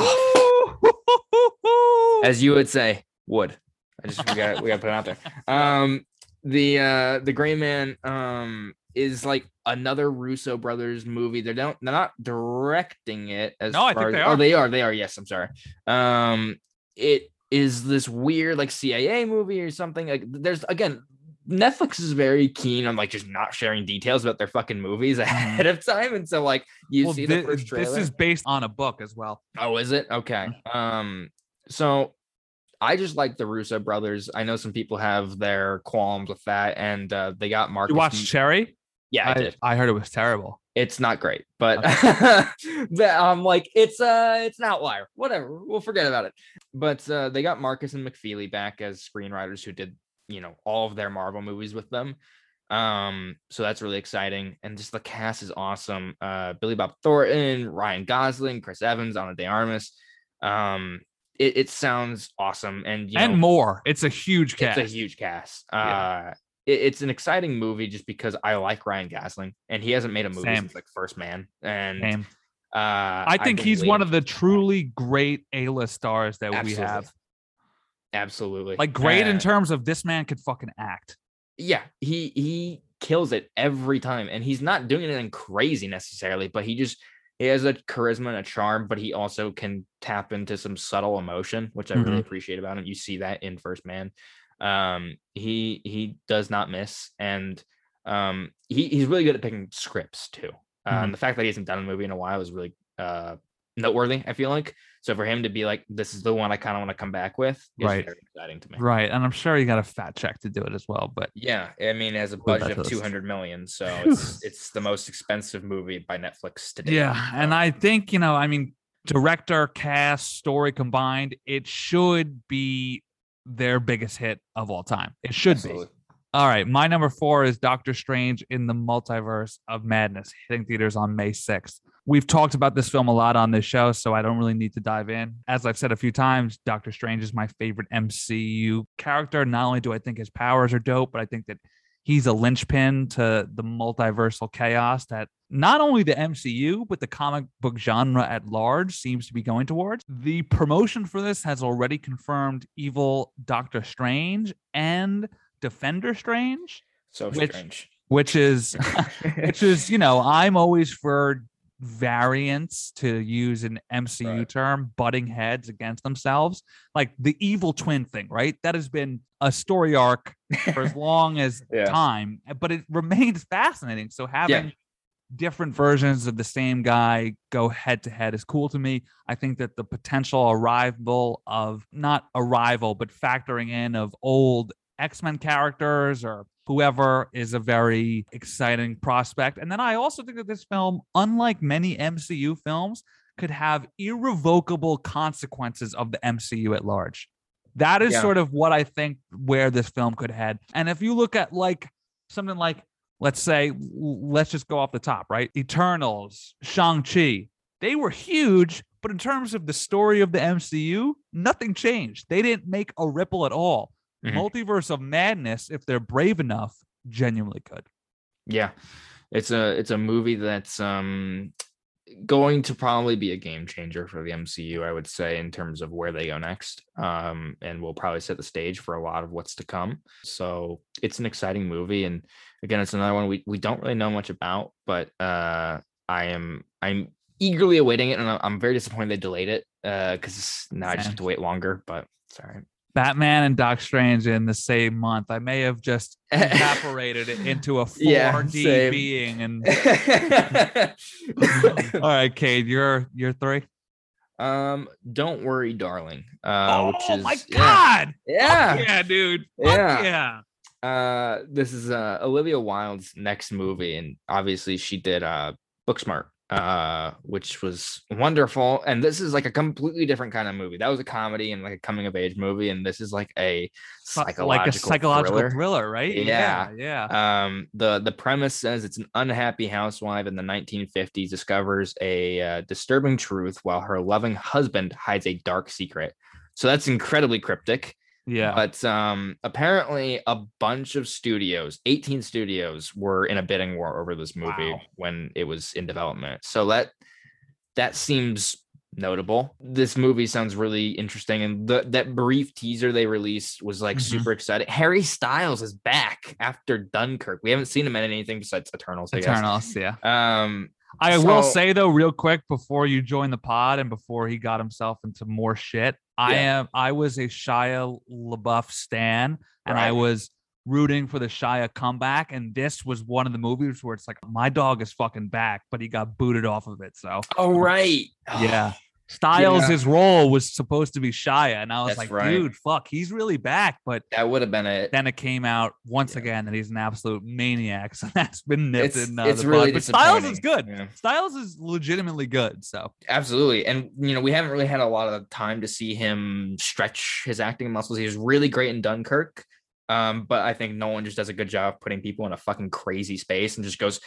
as you would say, would. I just we got we got to put it out there. Um, the uh the Gray Man um is like another Russo brothers movie. They don't they're not directing it as No, I think as, they oh are. they are they are yes I'm sorry. Um, it is this weird like CIA movie or something. Like there's again. Netflix is very keen on like just not sharing details about their fucking movies ahead of time, and so like you well, see thi- the first trailer. this is based on a book as well. Oh, is it? Okay. Um, so I just like the Russo brothers. I know some people have their qualms with that, and uh, they got Marcus. You watched Cherry? yeah, I, did. I heard it was terrible. It's not great, but but I'm like, it's uh it's an outlier. Whatever, we'll forget about it. But uh, they got Marcus and McFeely back as screenwriters who did you know all of their Marvel movies with them. Um, so that's really exciting, and just the cast is awesome. Uh, Billy Bob Thornton, Ryan Gosling, Chris Evans, Ana de Armas. Um, it, it sounds awesome, and you and know, more. It's a huge cast. it's a huge cast. Uh, Yeah. it- it's an exciting movie just because I like Ryan Gosling, and he hasn't made a movie Same. since like First Man, and Name. uh, I think been he's one of the for this one. truly great A-list stars that we have. Absolutely Like great in Uh, terms of this man could fucking act. yeah he he kills it every time and he's not doing anything crazy necessarily but he just he has a charisma and a charm but he also can tap into some subtle emotion which i Mm-hmm. really appreciate about him you see that in first man um he he does not miss and um he, he's really good at picking scripts too Mhm. and the fact that he hasn't done a movie in a while is really uh noteworthy i feel like so for him to be like this is the one i kind of want to come back with is Right. very exciting to me Right. And I'm sure he got a fat check to do it as well. But yeah, I mean, as a budget of 200 million, so it's it's the most expensive movie by Netflix today. yeah. And I think, you know, I mean, director, cast, story combined, it should be their biggest hit of all time. It should be. All right, my number four is Doctor Strange in the Multiverse of Madness, hitting theaters on May 6th. We've talked about this film a lot on this show, so I don't really need to dive in. As I've said a few times, Doctor Strange is my favorite MCU character. Not only do I think his powers are dope, but I think that he's a linchpin to the multiversal chaos that not only the MCU, but the comic book genre at large seems to be going towards. The promotion for this has already confirmed evil Doctor Strange and Defender Strange, So Which- strange. which is which is, you know, I'm always for variants to use an MCU Right. term, butting heads against themselves. Like the evil twin thing, right? That has been a story arc for as long as Yeah. time, but it remains fascinating. So having different versions of the same guy go head to head is cool to me. I think that the potential arrival of not arrival, but factoring in of old X Men characters or whoever is a very exciting prospect. And then I also think that this film, unlike many MCU films, could have irrevocable consequences of the MCU at large. That is Yeah. sort of what I think where this film could head. And if you look at like something like, let's say, let's just go off the top, right? Eternals, Shang-Chi, they were huge, but in terms of the story of the MCU, nothing changed. They didn't make a ripple at all. Mhm. Multiverse of Madness, if they're brave enough, genuinely could. Yeah, it's a it's a movie that's um going to probably be a game changer for the MCU. I would say in terms of where they go next, um, and will probably set the stage for a lot of what's to come. So it's an exciting movie, and again, it's another one we we don't really know much about, but uh, I am I'm eagerly awaiting it, and I'm- I'm very disappointed they delayed it because now I just have to wait longer. But sorry. Batman and Doc Strange in the same month. I may have just evaporated it into a 4D Yeah, being. And all right, Cade, you're you're three. um, don't worry, darling. Uh, which oh is my god! Yeah. Fuck yeah, dude. Yeah. yeah. Uh, this is uh Olivia Wilde's next movie, and obviously she did uh Booksmart, uh, which was wonderful. And this is like a completely different kind of movie. That was a comedy and like a coming of age movie, and this is like a psychological like a psychological thriller. thriller, right? Yeah. yeah. yeah. Um, the the premise says it's an unhappy housewife in the 1950s discovers a uh, disturbing truth while her loving husband hides a dark secret. So that's incredibly cryptic. Yeah. But um, apparently, a bunch of studios, 18 studios, were in a bidding war over this movie Wow. when it was in development. So that that seems notable. This movie sounds really interesting, and the, that brief teaser they released was like Mhm. super exciting. Harry Styles is back after Dunkirk. We haven't seen him in anything besides Eternals. I guess. Eternals, yeah. Um, I will say though, real quick, before you join the pod and before he got himself into more shit, I Yeah. am I was a Shia LaBeouf stan, and I was rooting for the Shia comeback. And this was one of the movies where it's like my dog is fucking back, but he got booted off of it. So oh right, yeah. Oh. Styles' Yeah. his role was supposed to be Shia, and I was That's like, right. dude, fuck, he's really back. But that would have been it. then it came out once Yeah. again that he's an absolute maniac. So that's been nipped It's- in uh, it's the really bud. But Styles is good. Yeah. Styles is legitimately good. So Absolutely. And you know, we haven't really had a lot of time to see him stretch his acting muscles. He was really great in Dunkirk. Um, but I think Nolan just does a good job of putting people in a fucking crazy space and just goes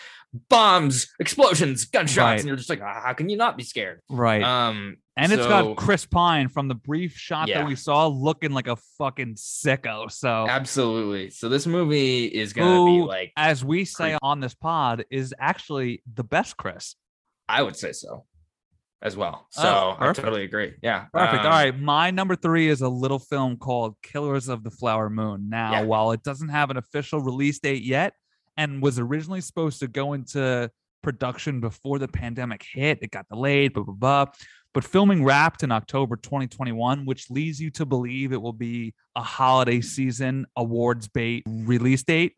bombs, explosions, gunshots, Right. and you're just like, "Ah, how can you not be scared? right. Um, and it's got Chris Pine from the brief shot Yeah. that we saw looking like a fucking sicko. So absolutely. So this movie is gonna be like, as we say Creep. on this pod, is actually the best Chris. I would say so as well. Oh, So I totally agree. Yeah. Perfect. Um, All right. My number three is a little film called Killers of the Flower Moon. Now, Yeah. while it doesn't have an official release date yet and was originally supposed to go into production before the pandemic hit, it got delayed, blah, blah, blah. But filming wrapped in October 2021, which leads you to believe it will be a holiday season awards bait release date.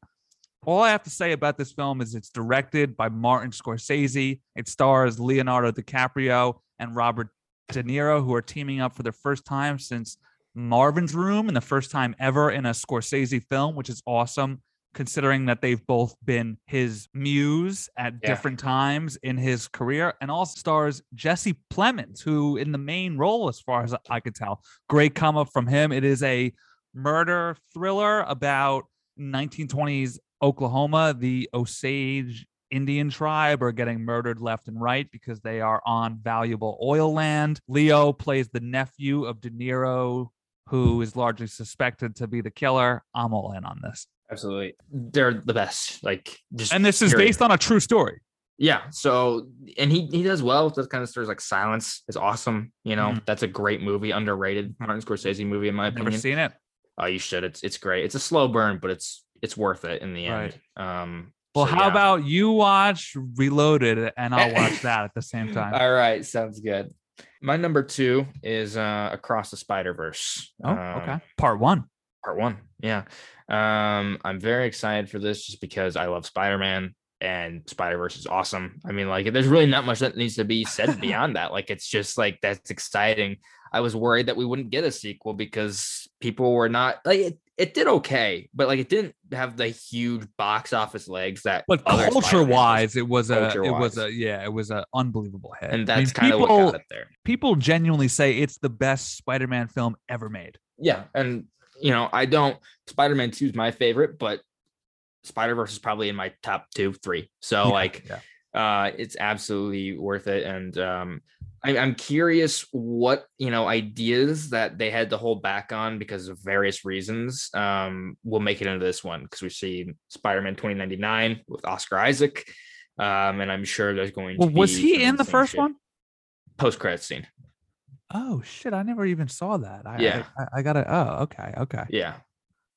All I have to say about this film is it's directed by Martin Scorsese. It stars Leonardo DiCaprio and Robert De Niro, who are teaming up for the first time since Marvin's Room and the first time ever in a Scorsese film, which is awesome, considering that they've both been his muse at Yeah. different times in his career. And also stars Jesse Plemons, who in the main role, as far as I could tell. Great come up from him. It is a murder thriller about 1920s Oklahoma. The Osage Indian tribe are getting murdered left and right because they are on valuable oil land. Leo plays the nephew of De Niro, who is largely suspected to be the killer. I'm all in on this. Absolutely. They're the best. Like just And this is period. based on a true story. Yeah. So, and he he does well with those kind of stories. Like Silence is awesome. You know, Mhm. that's a great movie, underrated Martin Scorsese movie in my opinion. Never seen it. Oh, you should. It's it's great. It's a slow burn, but it's it's worth it in the end. Um. Well, so, how yeah. about you watch Reloaded and I'll watch that at the same time? All right, sounds good. My number two is uh Across the Spider Verse. Oh, okay. Part one. part one. Yeah. Um, I'm very excited for this just because I love Spider-Man and Spider-Verse is awesome. I mean, like there's really not much that needs to be said beyond that. Like it's just like that's exciting. I was worried that we wouldn't get a sequel because people were not like it, did okay, but like it didn't have the huge box office legs that But culture wise, it was a it was a yeah, it was an unbelievable hit. and I mean, that's kind of what people got it there. people genuinely say it's the best Spider-Man film ever made. Yeah, and you know, I don't Spider-Man 2 is my favorite, but Spider-Verse is probably in my top two, three. So Yeah, like yeah. Uh it's absolutely worth it. And um I, I'm curious what you know ideas that they had to hold back on because of various reasons um will make it into this one because we see Spider-Man 2099 with Oscar Isaac. Um, and I'm sure there's going to Well, was he in the first shit. one? Post credit scene. Oh shit! I never even saw that. I, Yeah. I, I gotta. Oh, okay, okay. Yeah.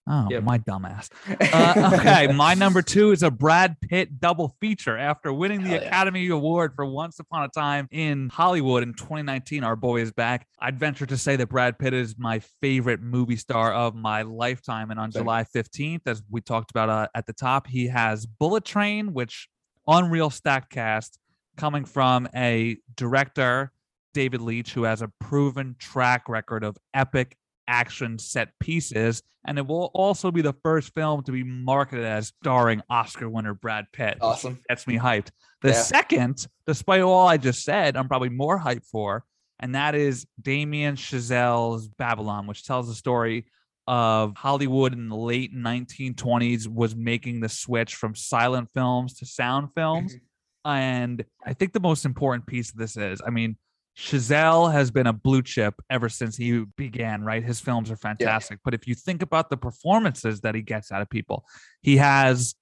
Oh, Yep. my dumbass. Uh, okay, my number two is a Brad Pitt double feature. After winning the Hell yeah. Academy Award for Once Upon a Time in Hollywood in 2019, our boy is back. I'd venture to say that Brad Pitt is my favorite movie star of my lifetime. And on Same. July 15th, as we talked about uh, at the top, he has Bullet Train, which unreal stack cast coming from a director, David Leitch, who has a proven track record of epic action set pieces. And it will also be the first film to be marketed as starring Oscar winner Brad Pitt. Awesome. Gets me hyped. The Yeah. second, despite all I just said, I'm probably more hyped for, and that is Damien Chazelle's Babylon, which tells the story of Hollywood in the late 1920s was making the switch from silent films to sound films. Mm-hmm. and I think the most important piece of this is, I mean, Chazelle has been a blue chip ever since he began, right? His films are fantastic. But if you think about the performances that he gets out of people, he has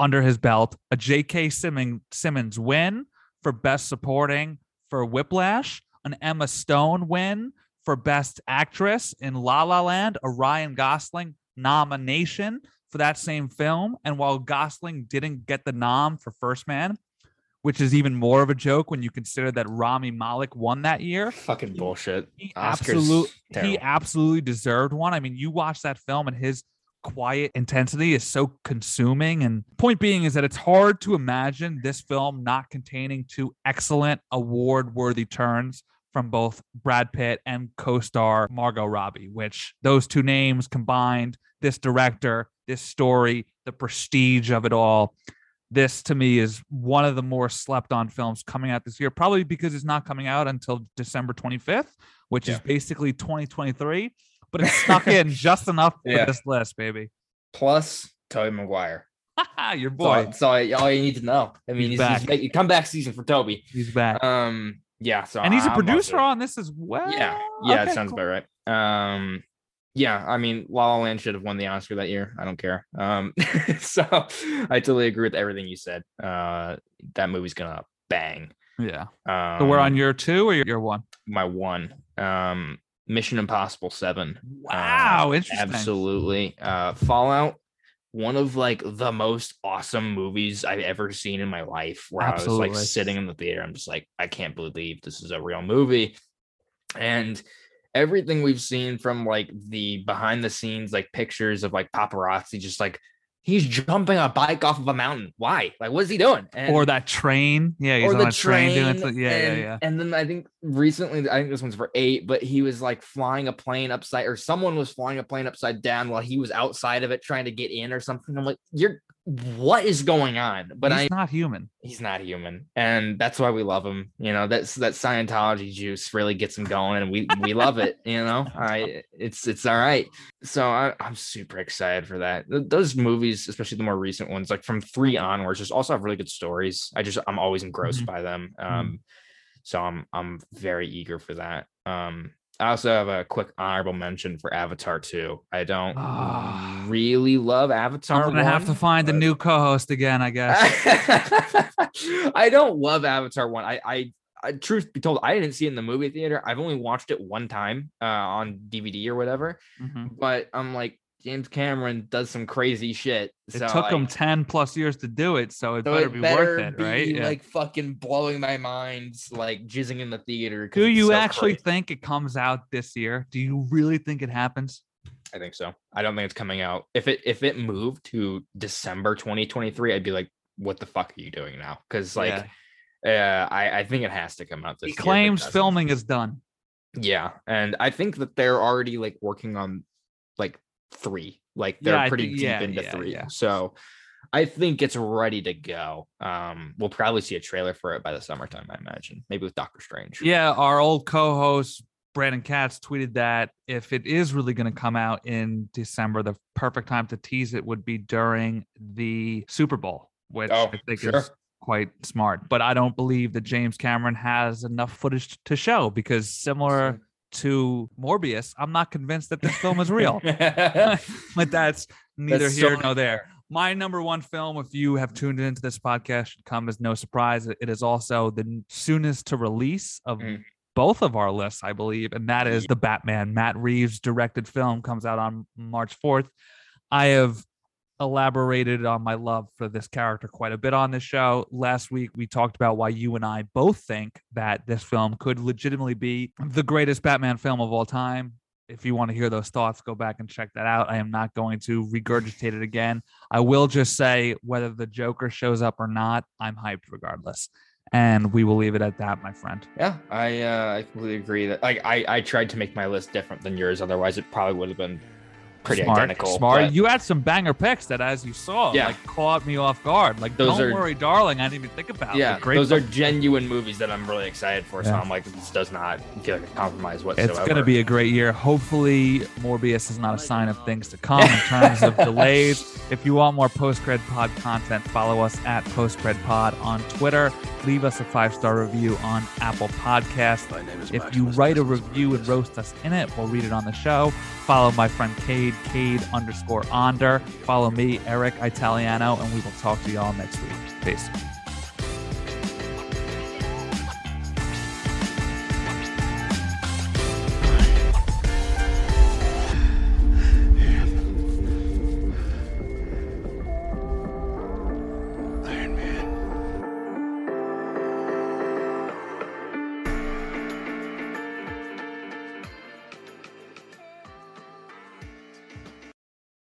under his belt a J.K. Simmons, Simmons win for Best Supporting for Whiplash, an Emma Stone win for Best Actress in La La Land, a Ryan Gosling nomination for that same film. And while Gosling didn't get the nom for First Man, which is even more of a joke when you consider that Rami Malek won that year. Fucking bullshit. He Oscars absolutely he absolutely deserved one. I mean, you watch that film and his quiet intensity is so consuming. And point being is that it's hard to imagine this film not containing two excellent award-worthy turns from both Brad Pitt and co-star Margot Robbie, which those two names combined, this director, this story, the prestige of it all. This to me is one of the more slept on films coming out this year, probably because it's not coming out until December 25th, which is basically 2023, but it's stuck in just enough for Yeah. this list, baby. Plus Tobey Maguire. Your boy, So, all, all you need to know. I mean, He's he's, back. he's making comeback season for Tobey. he's back. Um, yeah. So and he's a I'm producer on this as well. Yeah, yeah, Okay, it sounds cool. about right. Um, yeah, I mean, La La Land should have won the Oscar that year. I don't care. Um, so I totally agree with everything you said. Uh, that movie's gonna bang. Yeah. Um, So we're on your two or your, your one? my one. Um, Mission Impossible Seven. Uh, Wow, interesting. Absolutely. Uh, Fallout. One of like the most awesome movies I've ever seen in my life. Where I was like sitting in the theater, I'm just like, I can't believe this is a real movie. And everything we've seen from like the behind the scenes like pictures of like paparazzi, just like he's jumping a bike off of a mountain. Why? Like, what is he doing? And, or that train. Yeah, he's or on the a train, doing train, it. Yeah, and, yeah, yeah. And then I think recently, I think this one's for eight, but he was like flying a plane upside, or someone was flying a plane upside down while he was outside of it trying to get in or something. I'm like, you're what is going on? But he's I not human. he's not human, and that's why we love him. You know, that's that Scientology juice really gets him going, and we we love it. You know, I it's it's all right. So I, I'm super excited for that. Those movies, especially the more recent ones, like from three onwards, just also have really good stories. I just I'm always engrossed Mhm. by them. Mhm. Um, so I'm I'm very eager for that. Um, I also have a quick honorable mention for Avatar 2. I don't Ah. really love Avatar. I'm gonna have to 1, find a new co-host again, I guess. I don't love Avatar one. I, I, I, truth be told, I didn't see it in the movie theater. I've only watched it one time uh, on DVD or whatever. Mhm. But I'm like, James Cameron does some crazy shit. It so, took him 10 plus years to do it, so it so better it be better worth it, be, right? Yeah. Like fucking blowing my mind, like jizzing in the theater. Do you so actually crazy. think it comes out this year? Do you really think it happens? I think so. I don't think it's coming out. If it if it moved to December 2023, I'd be like, what the fuck are you doing now? Because like, Yeah. uh, I I think it has to come out this. he year claims filming is done. Yeah, and I think that they're already like working on like three. Like they're Yeah, pretty think- deep yeah, into yeah, three. So I think it's ready to go. Um, we'll probably see a trailer for it by the summertime, I imagine. Maybe with Doctor Strange. Yeah, our old co-host Brandon Katz tweeted that if it is really going to come out in December, the perfect time to tease it would be during the Super Bowl, which Oh, I think sure. is quite smart. But I don't believe that James Cameron has enough footage to show because similar to Morbius, I'm not convinced that this film is real. but that's neither That's here totally nor there. My number one film, if you have tuned into this podcast, should come as no surprise. It is also the soonest to release of Mm. both of our lists, I believe, and that is the Batman. Matt Reeves directed film comes out on March 4th. I have elaborated on my love for this character quite a bit on this show. Last week, we talked about why you and I both think that this film could legitimately be the greatest Batman film of all time. If you want to hear those thoughts, go back and check that out. I am not going to regurgitate it again. I will just say whether the Joker shows up or not, I'm hyped regardless. And we will leave it at that, my friend. Yeah, I uh, I completely agree that like I I tried to make my list different than yours. Otherwise, it probably would have been pretty smart, identical. Smart. but- You had some banger picks that, as you saw, Yeah. like caught me off guard. Like, Those don't are- worry, darling. I didn't even think about. yeah, it. Great. those are genuine movies that I'm really excited for. So I'm like, this does not feel like a compromise whatsoever. It's going to be a great year. Hopefully, Morbius is not a sign of things to come in terms of delays. If you want more Post Cred Pod content, follow us at Post Cred Pod on Twitter. Leave us a five star review on Apple Podcasts. My name is If you Maximus write a review and roast us in it, we'll read it on the show. Follow my friend Cade, Cade underscore Onder. Follow me, Eric Italiano, and we will talk to y'all next week. Peace.